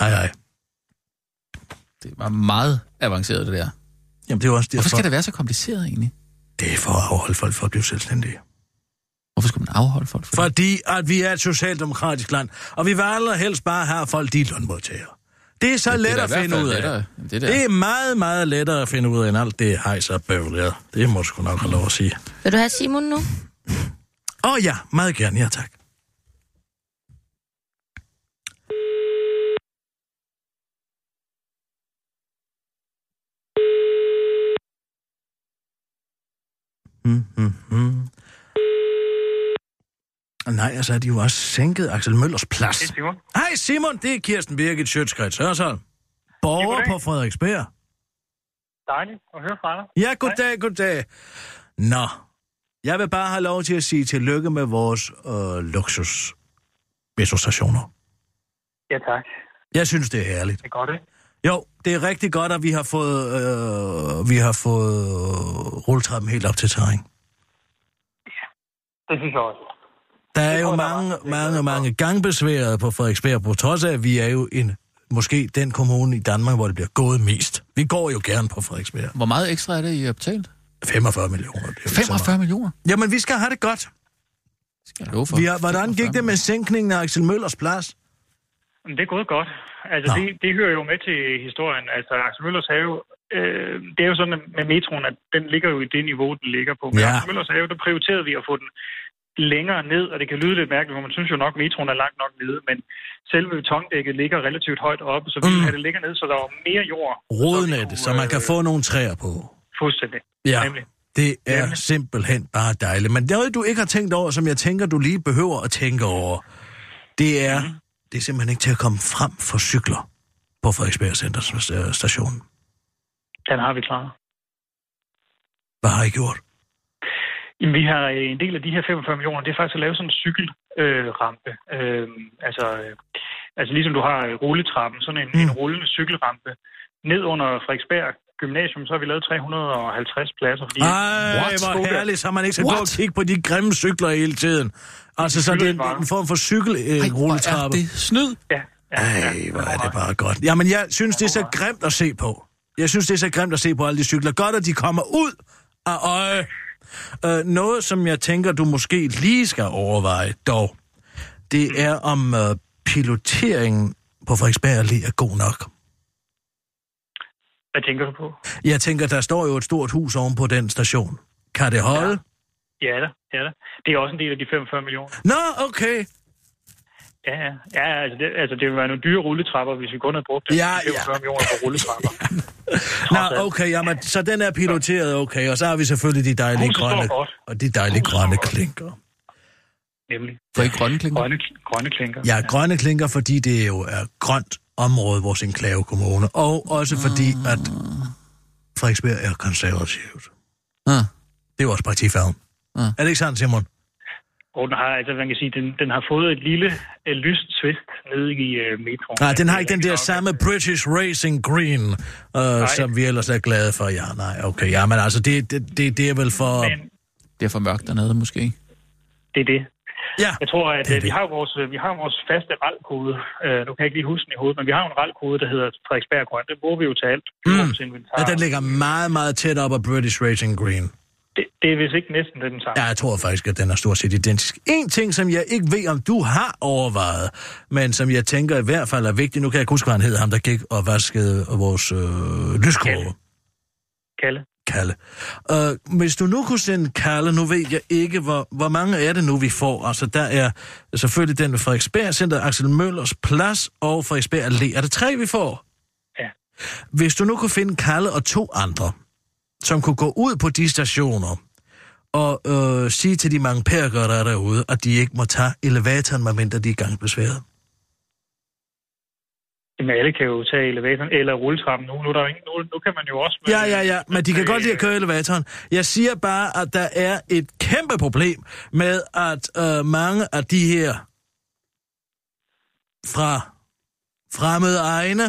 [SPEAKER 2] Ej, ej.
[SPEAKER 3] Det var meget avanceret, det der.
[SPEAKER 2] Jamen, det er også
[SPEAKER 3] Hvorfor
[SPEAKER 2] derfor,
[SPEAKER 3] skal det være så kompliceret egentlig?
[SPEAKER 2] det er for at afholde folk for at blive selvstændige.
[SPEAKER 3] Hvorfor skulle man afholde folk for det?
[SPEAKER 2] Fordi at vi er et socialdemokratisk land, og vi vil allerhelst bare have folk, de er lønmodtagere. Det er så
[SPEAKER 3] Det
[SPEAKER 2] let
[SPEAKER 3] er da
[SPEAKER 2] at
[SPEAKER 3] i hvert
[SPEAKER 2] finde
[SPEAKER 3] fald
[SPEAKER 2] ud af.
[SPEAKER 3] lettere, det der.
[SPEAKER 2] Det er meget, meget lettere at finde ud af, end alt det hejs og bøvl. Ja. Det må jeg sgu nok have lov at sige.
[SPEAKER 5] Vil du have Simon nu?
[SPEAKER 2] Åh oh, ja, meget gerne, ja tak. Nej, altså er de jo også sænket Axel Møllers plads.
[SPEAKER 7] Det er Simon.
[SPEAKER 2] Hej Simon, det er Kirsten Birgit Sjøtskreds Hørsholm. Borger på Frederiksberg.
[SPEAKER 7] Dejligt at høre fra dig.
[SPEAKER 2] Ja, goddag, goddag. Nå, jeg vil bare have lov til at sige tillykke med vores øh, luksus metrostationer.
[SPEAKER 7] Ja, tak.
[SPEAKER 2] Jeg synes, det er herligt.
[SPEAKER 7] Det er godt, ikke?
[SPEAKER 2] Jo, det er rigtig godt, at vi har fået, øh, vi har fået øh, rulletrappen helt op til terræn.
[SPEAKER 7] Det synes jeg også.
[SPEAKER 2] Der er jo mange,
[SPEAKER 7] mange,
[SPEAKER 2] mange, gangbesværede på Frederiksberg, på trods af, at vi er jo en, måske den kommune i Danmark, hvor det bliver gået mest. Vi går jo gerne på Frederiksberg.
[SPEAKER 3] Hvor meget ekstra er det, I har betalt?
[SPEAKER 2] 45 millioner. Det er jo ikke så
[SPEAKER 3] 45
[SPEAKER 2] meget.
[SPEAKER 3] millioner?
[SPEAKER 2] Jamen, vi skal have det godt.
[SPEAKER 3] Skal jeg love for.
[SPEAKER 2] Vi har, hvordan gik
[SPEAKER 3] 45
[SPEAKER 2] det med sænkningen af Axel Møllers plads?
[SPEAKER 7] Men det er gået godt. Altså,
[SPEAKER 2] Nå.
[SPEAKER 7] det, det hører jo med til historien. Altså, Axel Møllers have, øh, det er jo sådan med metroen, at den ligger jo i det niveau, den ligger på. Men
[SPEAKER 2] Ja.
[SPEAKER 7] Axel Møllers have, der prioriterede vi at få den længere ned, og det kan lyde lidt mærkeligt, for man synes jo nok, at metroen er langt nok nede, men selve betondækket ligger relativt højt oppe, så vi
[SPEAKER 2] Mm.
[SPEAKER 7] det ligger ned, så der er mere jord.
[SPEAKER 2] Rodnettet, så man kan
[SPEAKER 7] øh,
[SPEAKER 2] få nogle træer på.
[SPEAKER 7] Fuldstændig.
[SPEAKER 2] Ja,
[SPEAKER 7] Nemlig.
[SPEAKER 2] det er
[SPEAKER 7] Nemlig.
[SPEAKER 2] simpelthen bare dejligt. Men noget, du ikke har tænkt over, som jeg tænker, du lige behøver at tænke over, det er,
[SPEAKER 7] Mhm.
[SPEAKER 2] det er simpelthen ikke til at komme frem for cykler på Frederiksberg Center øh, station.
[SPEAKER 7] Den har vi klaret.
[SPEAKER 2] Hvad har I gjort?
[SPEAKER 7] Jamen, vi har øh, en del af de her 45 millioner, det er faktisk at lave sådan en cykelrampe. Øh, øh, altså, øh, altså ligesom du har øh, rulletrappen, sådan en, mm. en rullende cykelrampe. Ned under Frederiksberg Gymnasium, så har vi lavet 350 pladser. Fordi
[SPEAKER 2] Ej,
[SPEAKER 3] What?
[SPEAKER 2] hvor herligt, så man ikke skal gå og kigge på de grimme cykler hele tiden. Altså, så det er en form for
[SPEAKER 3] er
[SPEAKER 2] cykelrulletrappe.
[SPEAKER 3] det snyd.
[SPEAKER 7] Ja, ja, ja.
[SPEAKER 2] Ej, hvor er det bare godt. Jamen, jeg synes, det er så grimt at se på. Jeg synes, det er så grimt at se på alle de cykler. Godt, at de kommer ud af øje. Uh, noget, som jeg tænker, du måske lige skal overveje dog, det er om uh, piloteringen på Frederiksberg Allé er god nok.
[SPEAKER 7] Hvad tænker du på?
[SPEAKER 2] Jeg tænker, der står jo et stort hus oven på den station. Kan det holde?
[SPEAKER 7] Ja da, ja da. Det er også en del af de 45 millioner.
[SPEAKER 2] Nå, okay.
[SPEAKER 7] Ja, ja. ja altså, det, altså, det vil være nogle dyre rulletrapper, hvis vi kun havde brugt dem.
[SPEAKER 2] Ja,
[SPEAKER 7] de 45
[SPEAKER 2] ja.
[SPEAKER 7] millioner på rulletrapper.
[SPEAKER 2] Nå, okay, jamen, så den er piloteret, okay. Og så har vi selvfølgelig de dejlige
[SPEAKER 7] Huset
[SPEAKER 2] grønne, og de dejlige
[SPEAKER 7] Huset
[SPEAKER 2] grønne klinker.
[SPEAKER 7] Nemlig.
[SPEAKER 3] For ikke grønne klinger.
[SPEAKER 7] Grønne, grønne klinker.
[SPEAKER 2] Ja, grønne klinker, fordi det jo er grønt område, vores enklave kommune. Og også fordi, at Frederiksberg er konservativt.
[SPEAKER 3] Ah.
[SPEAKER 2] Det er jo også partifarven.
[SPEAKER 3] Ja.
[SPEAKER 2] Er det ikke sandt, Simon?
[SPEAKER 7] Og den har, altså, man kan sige, den, den har fået et lille øh, lyst twist nede i øh, metroen.
[SPEAKER 2] Nej, den har
[SPEAKER 7] Det
[SPEAKER 2] ikke den der samme British Racing Green, øh, som vi ellers er glade for. Ja, nej, okay. Ja, men altså, det, det, det, det er vel for...
[SPEAKER 7] Men
[SPEAKER 3] Det er for mørkt dernede, måske.
[SPEAKER 7] det er det.
[SPEAKER 2] Ja,
[SPEAKER 7] Jeg tror, at
[SPEAKER 2] Det
[SPEAKER 7] øh, vi
[SPEAKER 2] det.
[SPEAKER 7] har vores, øh, vi har vores faste ralkode. Øh, nu kan jeg ikke lige huske den i hovedet, men vi har en ralkode, der hedder Frederiksberg Grøn. Den bruger vi jo til alt.
[SPEAKER 2] Mm. Ja, den ligger meget, meget tæt op af British Racing Green.
[SPEAKER 7] Det, det er vist ikke næsten den samme.
[SPEAKER 2] Ja, jeg tror faktisk, at den er stort set identisk. En ting, som jeg ikke ved, om du har overvejet, men som jeg tænker i hvert fald er vigtig, nu kan jeg ikke huske, hvad han hed, ham der gik og vaskede vores øh, lyskroge.
[SPEAKER 7] Kalle.
[SPEAKER 2] Kalle. Uh, hvis du nu kunne sende Kalle, nu ved jeg ikke, hvor, hvor mange er det nu, vi får. Altså, der er selvfølgelig den ved Frederiksberg Center, Axel Møllers Plads og Frederiksberg Allé. Er det tre, vi får?
[SPEAKER 7] Ja.
[SPEAKER 2] Hvis du nu kunne finde Kalle og to andre, som kunne gå ud på de stationer og øh, sige til de mange perker, der er derude, at de ikke må tage elevatoren, medmindre de er gangsbesværet.
[SPEAKER 7] Jamen, alle kan jo tage elevatoren eller rulletrappen nu. Nu, er der ingen, nu, nu kan man jo også... Med,
[SPEAKER 2] Ja, ja, ja, men de kan godt lide at køre elevatoren. Jeg siger bare, at der er et kæmpe problem med, at øh, mange af de her fra fremmede egne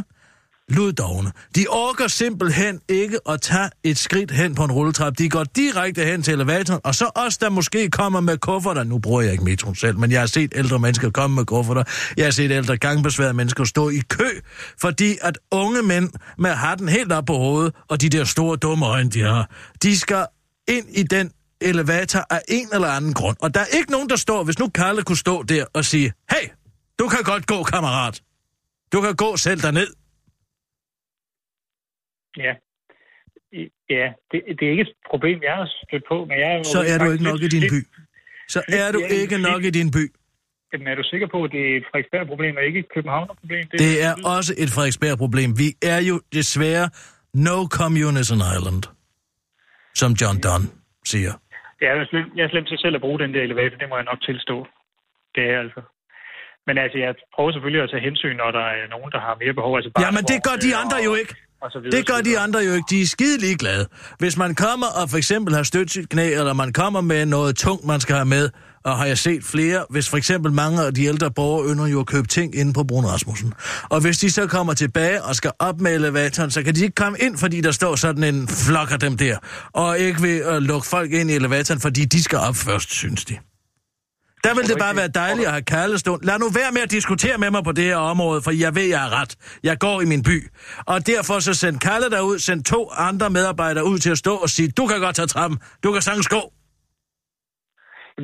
[SPEAKER 2] luddogne, de orker simpelthen ikke at tage et skridt hen på en rulletrap. De går direkte hen til elevatoren, og så os, der måske kommer med kufferter. Nu bruger jeg ikke metroen selv, men jeg har set ældre mennesker komme med kufferter. Jeg har set ældre gangbesværede mennesker stå i kø, fordi at unge mænd med hatten helt op på hovedet, og de der store dumme øjne, de har, de skal ind i den elevator af en eller anden grund. Og der er ikke nogen, der står, hvis nu Karle kunne stå der og sige, hey, du kan godt gå, kammerat. Du kan gå selv derned.
[SPEAKER 7] Ja. Ja, det, det er ikke et problem, jeg har stødt på, men jeg er jo
[SPEAKER 2] Så er du ikke nok i din by. Så er du ikke nok i din by.
[SPEAKER 7] Jamen, er du sikker på, at det er et Frederiksberg-problem, og ikke et Københavner-problem?
[SPEAKER 2] Det er også et Frederiksberg-problem. Vi er jo desværre no communism island, som John Donne siger.
[SPEAKER 7] Jeg er, slem, jeg er slem til selv at bruge den der elevator, det må jeg nok tilstå. Det er altså. Men altså, jeg prøver selvfølgelig at tage hensyn, når der er nogen, der har mere behov. Altså
[SPEAKER 2] Ja, men det gør de
[SPEAKER 7] barnevogn,
[SPEAKER 2] andre jo ikke.
[SPEAKER 7] Og så videre,
[SPEAKER 2] Det gør de andre jo ikke. De er skide ligeglade. Hvis man kommer og for eksempel har stødt sit knæ, eller man kommer med noget tungt, man skal have med, og har jeg set flere, hvis for eksempel mange af de ældre borgere ynder jo at købe ting inde på Brun Rasmussen. Og hvis de så kommer tilbage og skal op med elevatoren, så kan de ikke komme ind, fordi der står sådan en flok af dem der, og ikke vil at lukke folk ind i elevatoren, fordi de skal op først, synes de. Der vil det bare være dejligt at have Kalle stund. Lad nu være med at diskutere med mig på det her område, for jeg ved, jeg er ret. Jeg går i min by. Og derfor så send Kalle derud, send to andre medarbejdere ud til at stå og sige, du kan godt tage trappen, du kan sagtens gå.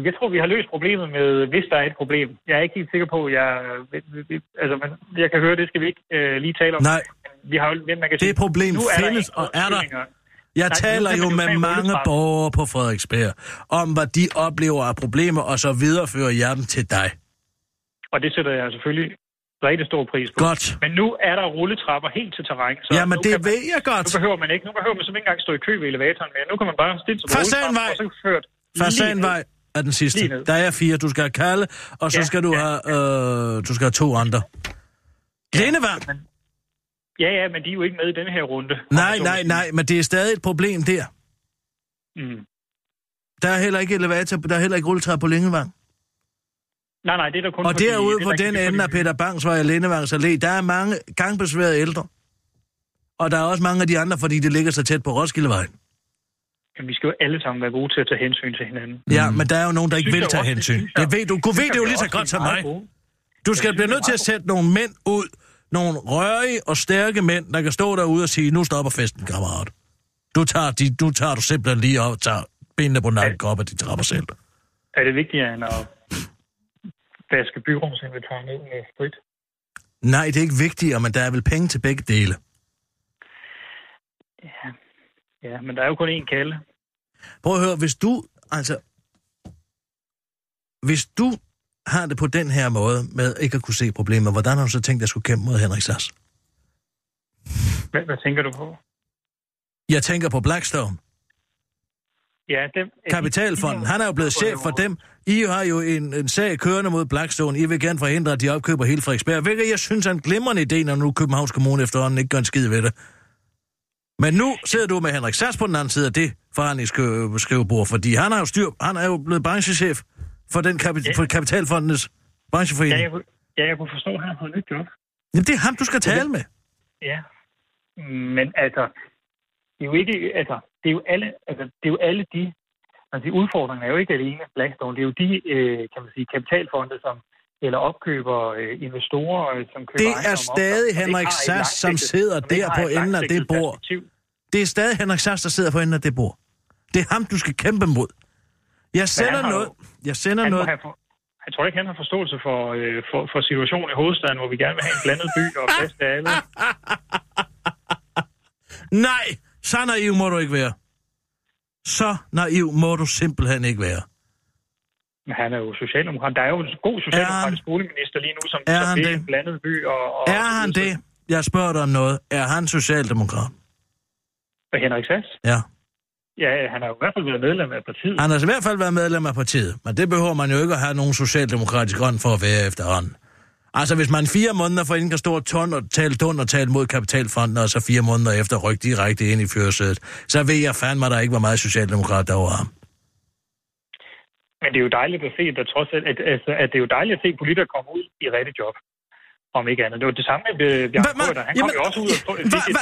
[SPEAKER 7] Jeg tror, vi har løst problemet med, hvis der er et problem. Jeg er ikke helt sikker på, at jeg... Altså, men jeg kan høre, det skal vi ikke øh, lige tale om.
[SPEAKER 2] Nej,
[SPEAKER 7] Vi har men man kan
[SPEAKER 2] Det
[SPEAKER 7] sige,
[SPEAKER 2] problem
[SPEAKER 7] nu er der
[SPEAKER 2] findes,
[SPEAKER 7] ikke
[SPEAKER 2] og er der-. Jeg
[SPEAKER 7] Nej,
[SPEAKER 2] taler jo med mange borgere på Frederiksberg, om hvad de oplever af problemer, og så viderefører jeg dem til dig.
[SPEAKER 7] Og det sætter jeg selvfølgelig rigtig stor pris på.
[SPEAKER 2] Godt.
[SPEAKER 7] Men nu er der rulletrapper helt til terræn. Så
[SPEAKER 2] Jamen, det
[SPEAKER 7] man,
[SPEAKER 2] ved jeg godt.
[SPEAKER 7] Nu behøver man ikke. Nu behøver man simpelthen ikke engang stå i kø ved elevatoren mere. Nu kan man bare stille sig på
[SPEAKER 2] Fasanvej!
[SPEAKER 7] og så ført
[SPEAKER 2] Fasanvej er den sidste. Der er fire. Du skal have Kalle, og så
[SPEAKER 7] Ja,
[SPEAKER 2] skal du
[SPEAKER 7] ja.
[SPEAKER 2] have, øh, du skal have to andre. Lindevang!
[SPEAKER 7] ned. Ja, ja, men de er jo ikke med i denne her runde.
[SPEAKER 2] Nej, nej, nej, men det er stadig et problem der.
[SPEAKER 7] Mm.
[SPEAKER 2] Der er heller ikke elevator, der er heller ikke rulletræ på Lindevang.
[SPEAKER 7] Nej, nej, det er der kun
[SPEAKER 2] Og
[SPEAKER 7] fordi-
[SPEAKER 2] derude
[SPEAKER 7] det er
[SPEAKER 2] på den ende af Peter Bangsvej og Lindevangs Allé, der er mange gangbesværede ældre. Og der er også mange af de andre, fordi det ligger så tæt på Roskildevejen.
[SPEAKER 7] Jamen, vi skal jo alle sammen være gode til at tage hensyn til hinanden.
[SPEAKER 2] Ja, men der er jo nogen, der ikke
[SPEAKER 7] synes
[SPEAKER 2] vil tage
[SPEAKER 7] også, det
[SPEAKER 2] hensyn.
[SPEAKER 7] synes jeg.
[SPEAKER 2] Det ved du. Du ved det jo lige så godt som mig.
[SPEAKER 7] gode.
[SPEAKER 2] Du skal blive
[SPEAKER 7] synes,
[SPEAKER 2] nødt
[SPEAKER 7] det
[SPEAKER 2] til at sætte nogle mænd ud. Nogle rørige og stærke mænd, der kan stå derude og sige, nu stopper festen, kammerat. Du tager, de, du tager du simpelthen lige og tager benene på nakken op af de trapper selv.
[SPEAKER 7] Er det vigtigere end at vaske byrumsinventar ned med sprit?
[SPEAKER 2] Nej, det er ikke vigtigere, men der er vel penge til begge dele.
[SPEAKER 7] Ja. ja, men der er jo kun én kalde.
[SPEAKER 2] Prøv at høre, hvis du, altså... Hvis du har det på den her måde med ikke at kunne se problemer, hvordan har du så tænkt dig at skulle kæmpe mod Henrik Sass?
[SPEAKER 7] Hvad, hvad tænker du på?
[SPEAKER 2] Jeg tænker på Blackstone,
[SPEAKER 7] Ja, dem,
[SPEAKER 2] Kapitalfonden. Han er jo blevet chef for dem. I har jo en, en sag kørende mod Blackstone. I vil gerne forhindre, at de opkøber hele Frederiksberg. Hvilket jeg synes er en glimrende idé, når nu Københavns Kommune efterhånden ikke gør en skid ved det. Men nu sidder du med Henrik Sass på den anden side af det forhandlingsskrivebord, fordi han er jo styr, han er jo blevet branchechef for, den kapi-
[SPEAKER 7] Ja.
[SPEAKER 2] for Kapitalfondens
[SPEAKER 7] Ja,
[SPEAKER 2] brancheforening.
[SPEAKER 7] jeg, kunne- ja, jeg kunne forstå, at han et nyt job.
[SPEAKER 2] Jamen, det er ham, du skal tale med.
[SPEAKER 7] Ja. Men altså, det er jo ikke, altså, det er jo alle, altså, det er jo alle de, altså, de udfordringer er jo ikke alene Blackstone, det er jo de, øh, kan man sige, kapitalfonde, som eller opkøber øh, investorer, øh, som køber
[SPEAKER 2] Det er
[SPEAKER 7] op,
[SPEAKER 2] stadig
[SPEAKER 7] ikke
[SPEAKER 2] Henrik Sass, som sidder
[SPEAKER 7] som
[SPEAKER 2] der på enden af det bord. Det er stadig Henrik Sass, der sidder på enden af det bord. Det er ham, du skal kæmpe mod. Jeg sender noget. Jeg sender
[SPEAKER 7] Han
[SPEAKER 2] noget.
[SPEAKER 7] for, jeg tror ikke, han har forståelse for, øh, for, for situationen i hovedstaden, hvor vi gerne vil have en blandet by og plads til alle.
[SPEAKER 2] Nej, så naiv må du ikke være. Så naiv må du simpelthen ikke være.
[SPEAKER 7] Men han er jo socialdemokrat. Der er jo en god socialdemokratisk boligminister lige nu, som,
[SPEAKER 2] Er
[SPEAKER 7] som
[SPEAKER 2] det?
[SPEAKER 7] en blandet by. Og, og,
[SPEAKER 2] Er han det? Jeg spørger dig om noget. Er han socialdemokrat?
[SPEAKER 7] Og Henrik Sass?
[SPEAKER 2] Ja.
[SPEAKER 7] Ja, han har jo i hvert fald været medlem af partiet.
[SPEAKER 2] Han har i hvert fald været medlem af partiet, men det behøver man jo ikke at have nogen socialdemokratisk ånd for at være efterhånden. Altså, hvis man fire måneder forinden kan stå og, ton og tale tund og tale mod kapitalfonden, og så fire måneder efter rykke direkte ind i førersædet, så ved jeg fandme, der ikke var meget socialdemokrat der var ham.
[SPEAKER 7] Men det er jo dejligt at se, at, trods alt, at, altså, at det er jo dejligt at se politikere komme ud i rigtigt job. Om ikke andet. Det var det samme med øh, Bjarne Corydon. Han kom
[SPEAKER 2] jamen,
[SPEAKER 7] jo også ud og fik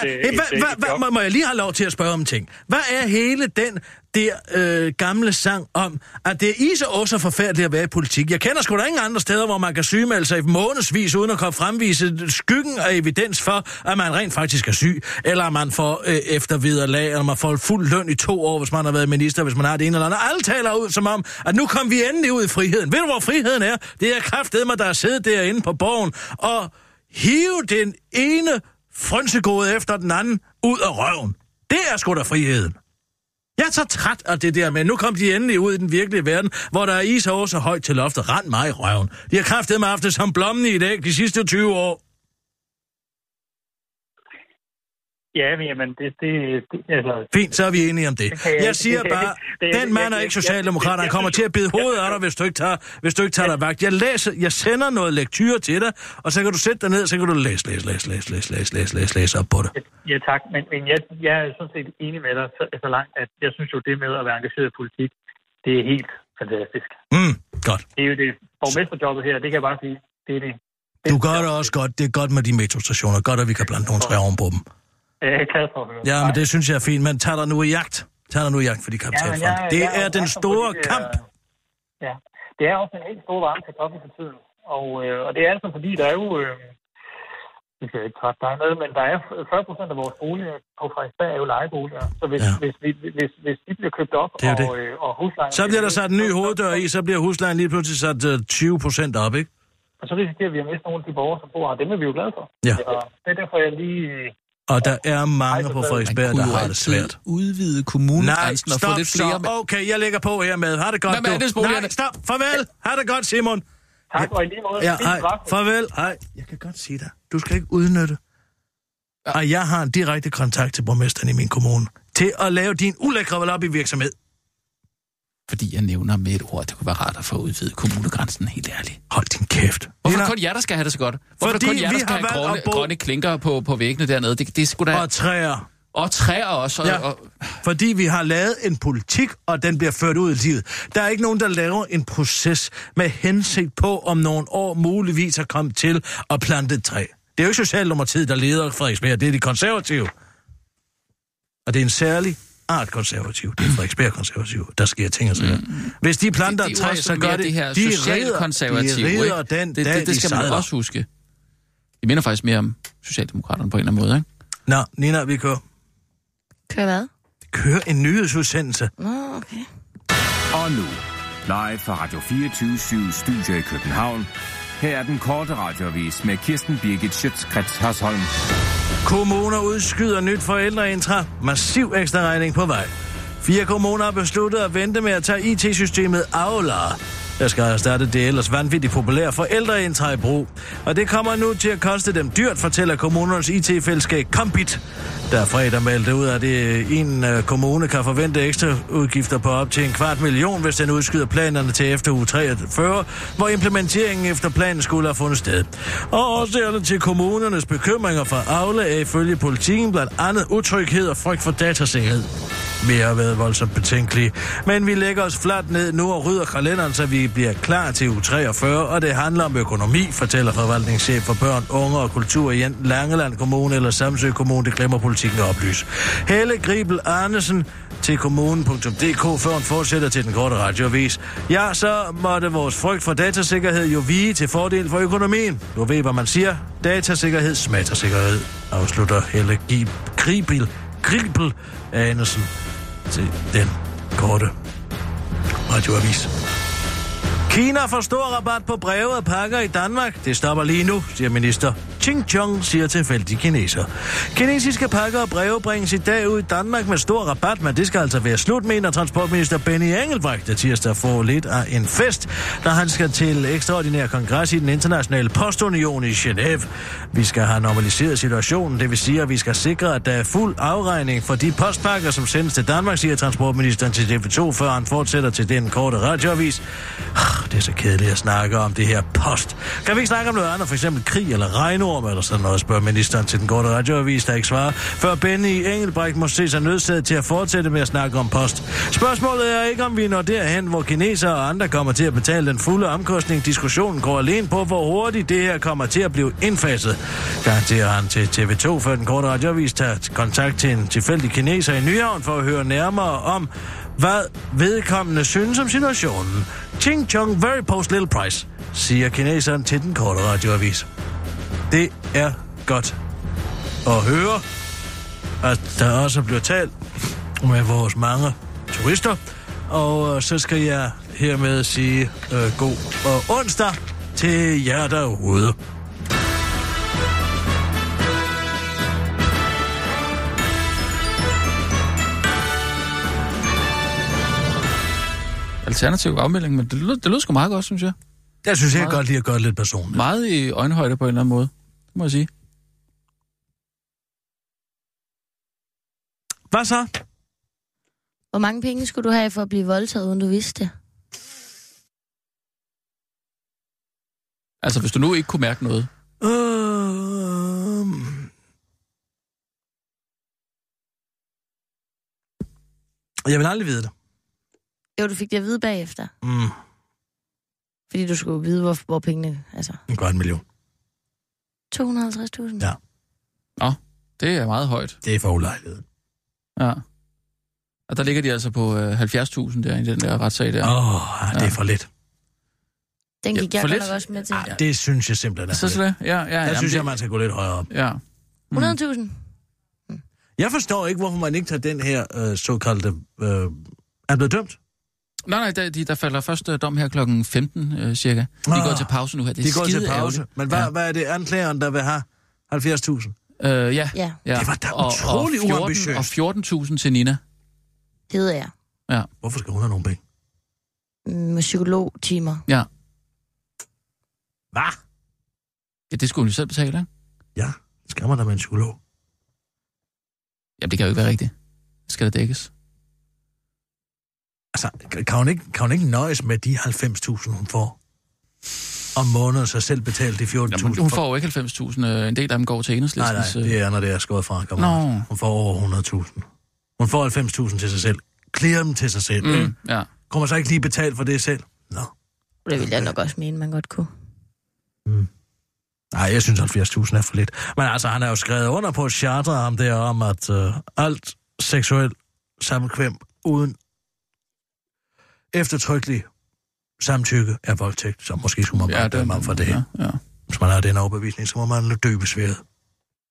[SPEAKER 7] et,
[SPEAKER 2] Må jeg lige have lov til at spørge om ting? Hvad er hele den der øh, gamle sang om, at det er i så også forfærdeligt at være i politik? Jeg kender sgu da ingen andre steder, hvor man kan sygemelde sig i månedsvis, uden at komme fremvise skyggen af evidens for, at man rent faktisk er syg, eller at man får øh, efterviderlag, eller man får fuld løn i to år, hvis man har været minister, hvis man har det ene eller andet. Alle taler ud som om, at nu kom vi endelig ud i friheden. Ved du, hvor friheden er? Det er mig, der er siddet derinde på borgen og hive den ene frønsegode efter den anden ud af røven. Det er sgu da friheden. Jeg er så træt af det der med, nu kom de endelig ud i den virkelige verden, hvor der er is over så højt til loftet. Rand mig i røven. De har kraftet mig haft det som blommen i dag de sidste 20 år.
[SPEAKER 7] Ja, men jamen, det, det, det altså,
[SPEAKER 2] Fint, så er vi enige om det.
[SPEAKER 7] Det jeg
[SPEAKER 2] Jeg siger
[SPEAKER 7] det
[SPEAKER 2] bare,
[SPEAKER 7] ikke- det-
[SPEAKER 2] den mand er ikke socialdemokrat. Han kommer til at bide hovedet af dig, hvis du ikke tager, hvis du ikke tager dig vagt. Jeg, læser, jeg sender noget lektyr til dig, og så kan du sætte dig ned, og så kan du læse, læse, læse, læse, læse, læse, læse, læse, læse op på det.
[SPEAKER 7] Ja, tak. Men, men jeg, jeg er sådan set enig med dig så, så langt, at jeg synes jo, det med at være engageret i politik, det er helt fantastisk.
[SPEAKER 2] Mm, godt.
[SPEAKER 7] Det er jo det borgmesterjobbet her, det kan jeg bare sige, det er det.
[SPEAKER 2] Du gør det også godt. Det er godt med de metrostationer. Godt, at vi kan blande nogle træer oven på dem.
[SPEAKER 7] Jeg er glad for at høre.
[SPEAKER 2] Ja, men det synes jeg er fint. Men tag dig nu i jagt. Tag dig nu i jagt for de kapitalfonde. Det er den store kamp.
[SPEAKER 7] Ja, det er også en helt stor varme kaffe for tiden. Og, øh, og det er altså fordi, der er jo... Øh, vi skal ikke trætte dig med, men der er 40 procent af vores boliger på Frederiksberg er jo lejeboliger. Så hvis,
[SPEAKER 2] Ja.
[SPEAKER 7] ja. hvis, hvis, hvis, hvis de bliver købt op,
[SPEAKER 2] Det er
[SPEAKER 7] og, øh, og huslejen...
[SPEAKER 2] Så bliver der sat en ny hoveddør i, så bliver huslejen lige pludselig sat øh, 20 procent op, ikke?
[SPEAKER 7] Og så risikerer vi at miste nogle af de borgere, som bor her. Dem er vi jo glade for.
[SPEAKER 2] Ja.
[SPEAKER 7] Så det er derfor, jeg lige...
[SPEAKER 2] Og der er mange på. Frederiksberg, der har det svært.
[SPEAKER 3] udvide
[SPEAKER 2] Nej,
[SPEAKER 3] kommunegrænsen og få lidt flere...
[SPEAKER 2] så. Okay, jeg lægger på her med. Har det godt,
[SPEAKER 3] Hvad med
[SPEAKER 2] du. Nej, stop. Farvel. Har det godt, Simon.
[SPEAKER 7] Tak, og i lige måde.
[SPEAKER 2] Ja, hej. Farvel. Hej. Jeg kan godt sige dig. Du skal ikke udnytte. Og jeg har en direkte kontakt til borgmesteren i min kommune. Til at lave din ulækre lobbyvirksomhed.
[SPEAKER 3] Fordi jeg nævner med et ord, det kunne være rart at få udvidet kommunegrænsen, helt ærligt.
[SPEAKER 2] Hold din kæft.
[SPEAKER 3] Hvorfor
[SPEAKER 2] Nina,
[SPEAKER 3] kun jer, der skal have det så godt? Hvorfor
[SPEAKER 2] Fordi
[SPEAKER 3] kun jer,
[SPEAKER 2] vi
[SPEAKER 3] der skal have grønne,
[SPEAKER 2] bo-
[SPEAKER 3] grønne klinker på, på væggene dernede? Det, det sgu da...
[SPEAKER 2] Og træer.
[SPEAKER 3] Og træer også. Og,
[SPEAKER 2] Ja.
[SPEAKER 3] og,
[SPEAKER 2] Fordi vi har lavet en politik, og den bliver ført ud i livet. Der er ikke nogen, der laver en proces med hensigt på, om nogle år muligvis at komme til at plante et træ. Det er jo ikke Socialdemokratiet, der leder Frederiksberg, det er de konservative. Og det er en særlig art konservativ, det er Frederiksberg konservativ, der sker ting og sager. Hvis de planter
[SPEAKER 3] det,
[SPEAKER 2] et
[SPEAKER 3] det
[SPEAKER 2] træ, så gør det,
[SPEAKER 3] det her
[SPEAKER 2] de rider,
[SPEAKER 3] socialkonservative,
[SPEAKER 2] de rider
[SPEAKER 3] ikke?
[SPEAKER 2] den
[SPEAKER 3] det,
[SPEAKER 2] dag,
[SPEAKER 3] det, det
[SPEAKER 2] de
[SPEAKER 3] skal man
[SPEAKER 2] sejler.
[SPEAKER 3] også huske. Vi minder faktisk mere om Socialdemokraterne på en eller anden måde, ikke?
[SPEAKER 2] Nå, Nina, vi kører,
[SPEAKER 5] Kør hvad?
[SPEAKER 2] kører en nyhedsudsendelse.
[SPEAKER 5] Nå, okay.
[SPEAKER 4] Og nu, live fra Radio 24 Studio i København. Her er den korte radiovis med Kirsten Birgit Schøtzgrads Hasholm.
[SPEAKER 2] Kommuner udskyder nyt forældreintra. Massiv ekstra regning på vej. Fire kommuner har besluttet at vente med at tage IT-systemet Aula. Der skal erstatte det ellers vanvittigt populære forældreintra i brug. Og det kommer nu til at koste dem dyrt, fortæller kommunernes IT-fællesskab Compit. Der fredag meldte ud, at det en øh, kommune kan forvente ekstra udgifter på op til en kvart million, hvis den udskyder planerne til efter uge 43, hvor implementeringen efter planen skulle have fundet sted. Og årsagerne til kommunernes bekymringer for Aula er ifølge politikken blandt andet utryghed og frygt for datasikkerhed. Vi har været voldsomt betænkelige, men vi lægger os fladt ned nu og rydder kalenderen, så vi bliver klar til u 43, og det handler om økonomi, fortæller forvaltningschef for børn, unge og kultur i enten Langeland Kommune eller Samsø Kommune, det glemmer politikken at oplyse. Helle Gribel Arnesen til kommunen.dk, før hun fortsætter til den korte radiovis. Ja, så måtte vores frygt for datasikkerhed jo vige til fordel for økonomien. Du ved, hvad man siger. Datasikkerhed smatter sikkerhed, afslutter Helle Gribel, Gribel Arnesen til den korte radioavis. Kina får stor rabat på breve og pakker i Danmark. Det stopper lige nu, siger minister. Ching Chong siger tilfældige kineser. Kinesiske pakker og breve bringes i dag ud i Danmark med stor rabat, men det skal altså være slut, mener transportminister Benny Engelbrecht, der tirsdag får lidt af en fest, da han skal til ekstraordinær kongres i den internationale postunion i Genève. Vi skal have normaliseret situationen, det vil sige, at vi skal sikre, at der er fuld afregning for de postpakker, som sendes til Danmark, siger transportministeren til TV2, før han fortsætter til den korte radioavis. Ah, det er så kedeligt at snakke om det her post. Kan vi ikke snakke om noget andet, for eksempel krig eller regn regnorm eller sådan noget, spørger ministeren til den korte radioavis, der ikke svarer, før Benny Engelbrecht må se sig nødsaget til at fortsætte med at snakke om post. Spørgsmålet er ikke, om vi når derhen, hvor kinesere og andre kommer til at betale den fulde omkostning. Diskussionen går alene på, hvor hurtigt det her kommer til at blive indfaset. Garanterer han til TV2, før den korte radioavis tager kontakt til en tilfældig kineser i Nyhavn for at høre nærmere om, hvad vedkommende synes om situationen. Ching Chong very post little price, siger kineseren til den korte radioavis. Det er godt at høre, at der også bliver talt med vores mange turister. Og øh, så skal jeg hermed sige øh, god og onsdag til jer derude.
[SPEAKER 3] Alternativ afmelding, men det lød, det lyder sgu meget godt, synes jeg.
[SPEAKER 2] Jeg synes, jeg
[SPEAKER 3] Meget.
[SPEAKER 2] godt lide at gøre det lidt personligt.
[SPEAKER 3] Meget i øjenhøjde på en eller anden måde. Det må jeg sige.
[SPEAKER 2] Hvad så?
[SPEAKER 5] Hvor mange penge skulle du have for at blive voldtaget, uden du vidste det?
[SPEAKER 3] Altså, hvis du nu ikke kunne mærke noget.
[SPEAKER 2] Øh... Jeg vil aldrig vide det.
[SPEAKER 5] Jo, du fik det at vide bagefter.
[SPEAKER 2] Mm,
[SPEAKER 5] Fordi du skulle vide, hvor, hvor pengene... Altså,
[SPEAKER 2] en godt million.
[SPEAKER 5] 250.000?
[SPEAKER 2] Ja.
[SPEAKER 3] Det er meget højt.
[SPEAKER 2] Det er for ulejlighed.
[SPEAKER 3] Ja. Og der ligger de altså på øh, 70.000 der i den der retssag der.
[SPEAKER 2] Åh, oh, det er
[SPEAKER 3] Ja.
[SPEAKER 2] for lidt.
[SPEAKER 5] Den
[SPEAKER 3] Ja,
[SPEAKER 5] gik jeg
[SPEAKER 3] for
[SPEAKER 5] godt nok også med til.
[SPEAKER 2] Ja, det synes jeg simpelthen er
[SPEAKER 3] Så det? Ja, ja.
[SPEAKER 2] Der
[SPEAKER 3] jamen,
[SPEAKER 2] synes
[SPEAKER 3] det-
[SPEAKER 2] jeg, man skal gå lidt højere op.
[SPEAKER 3] Ja.
[SPEAKER 5] 100.000?
[SPEAKER 2] Jeg forstår ikke, hvorfor man ikke tager den her øh, såkaldte... Øh, er blevet dømt?
[SPEAKER 3] Nej, nej, der, de, der falder første dom her klokken 15 øh, cirka. De
[SPEAKER 2] Ah.
[SPEAKER 3] går til pause nu her. Det er
[SPEAKER 2] De går til pause.
[SPEAKER 3] ærgerligt.
[SPEAKER 2] Men hvad,
[SPEAKER 3] Ja.
[SPEAKER 2] ja. hvad er det anklageren, der vil have 70.000?
[SPEAKER 3] Øh, ja.
[SPEAKER 5] Ja,
[SPEAKER 3] ja.
[SPEAKER 2] Det var da
[SPEAKER 3] Og-
[SPEAKER 2] utrolig
[SPEAKER 3] og 14
[SPEAKER 2] uambitiøst.
[SPEAKER 3] Og 14.000 til Nina.
[SPEAKER 5] det ved jeg.
[SPEAKER 2] Hvorfor skal hun have nogle penge?
[SPEAKER 5] Mm, Med psykologtimer.
[SPEAKER 3] Ja.
[SPEAKER 2] Hvad?
[SPEAKER 3] ja, det skulle hun jo selv betale, ikke?
[SPEAKER 2] Ja, skal man da med en psykolog.
[SPEAKER 3] Jamen, det kan jo ikke være rigtigt. Det skal da dækkes.
[SPEAKER 2] Altså, kan hun ikke, kan hun ikke nøjes med de 90.000, hun får? Om måneden så selv betalt de 14.000.
[SPEAKER 3] Jamen, hun får jo ikke 90.000. øh, En del af dem går til
[SPEAKER 2] Nej,
[SPEAKER 3] enhedslistens...
[SPEAKER 2] nej,
[SPEAKER 3] øh,
[SPEAKER 2] det er, når det er skåret fra.
[SPEAKER 3] Nå.
[SPEAKER 2] Hun får over 100.000. Hun får 90.000 til sig selv. Clear dem til sig selv. Mm.
[SPEAKER 3] Mm, ja.
[SPEAKER 2] Kommer så ikke lige betalt for det selv? Nå.
[SPEAKER 5] Det vil jeg nok også mene, man godt kunne.
[SPEAKER 2] Nej, jeg synes 70.000 er for lidt. Men altså, han har jo skrevet under på et charter om det om, at øh, alt seksuel sammenkvem uden eftertrykkelig samtykke er voldtægt, så måske skulle man bare ja, dømme ham for det.
[SPEAKER 3] Ja. Ja.
[SPEAKER 2] Hvis man har den overbevisning, så må man døbes ved.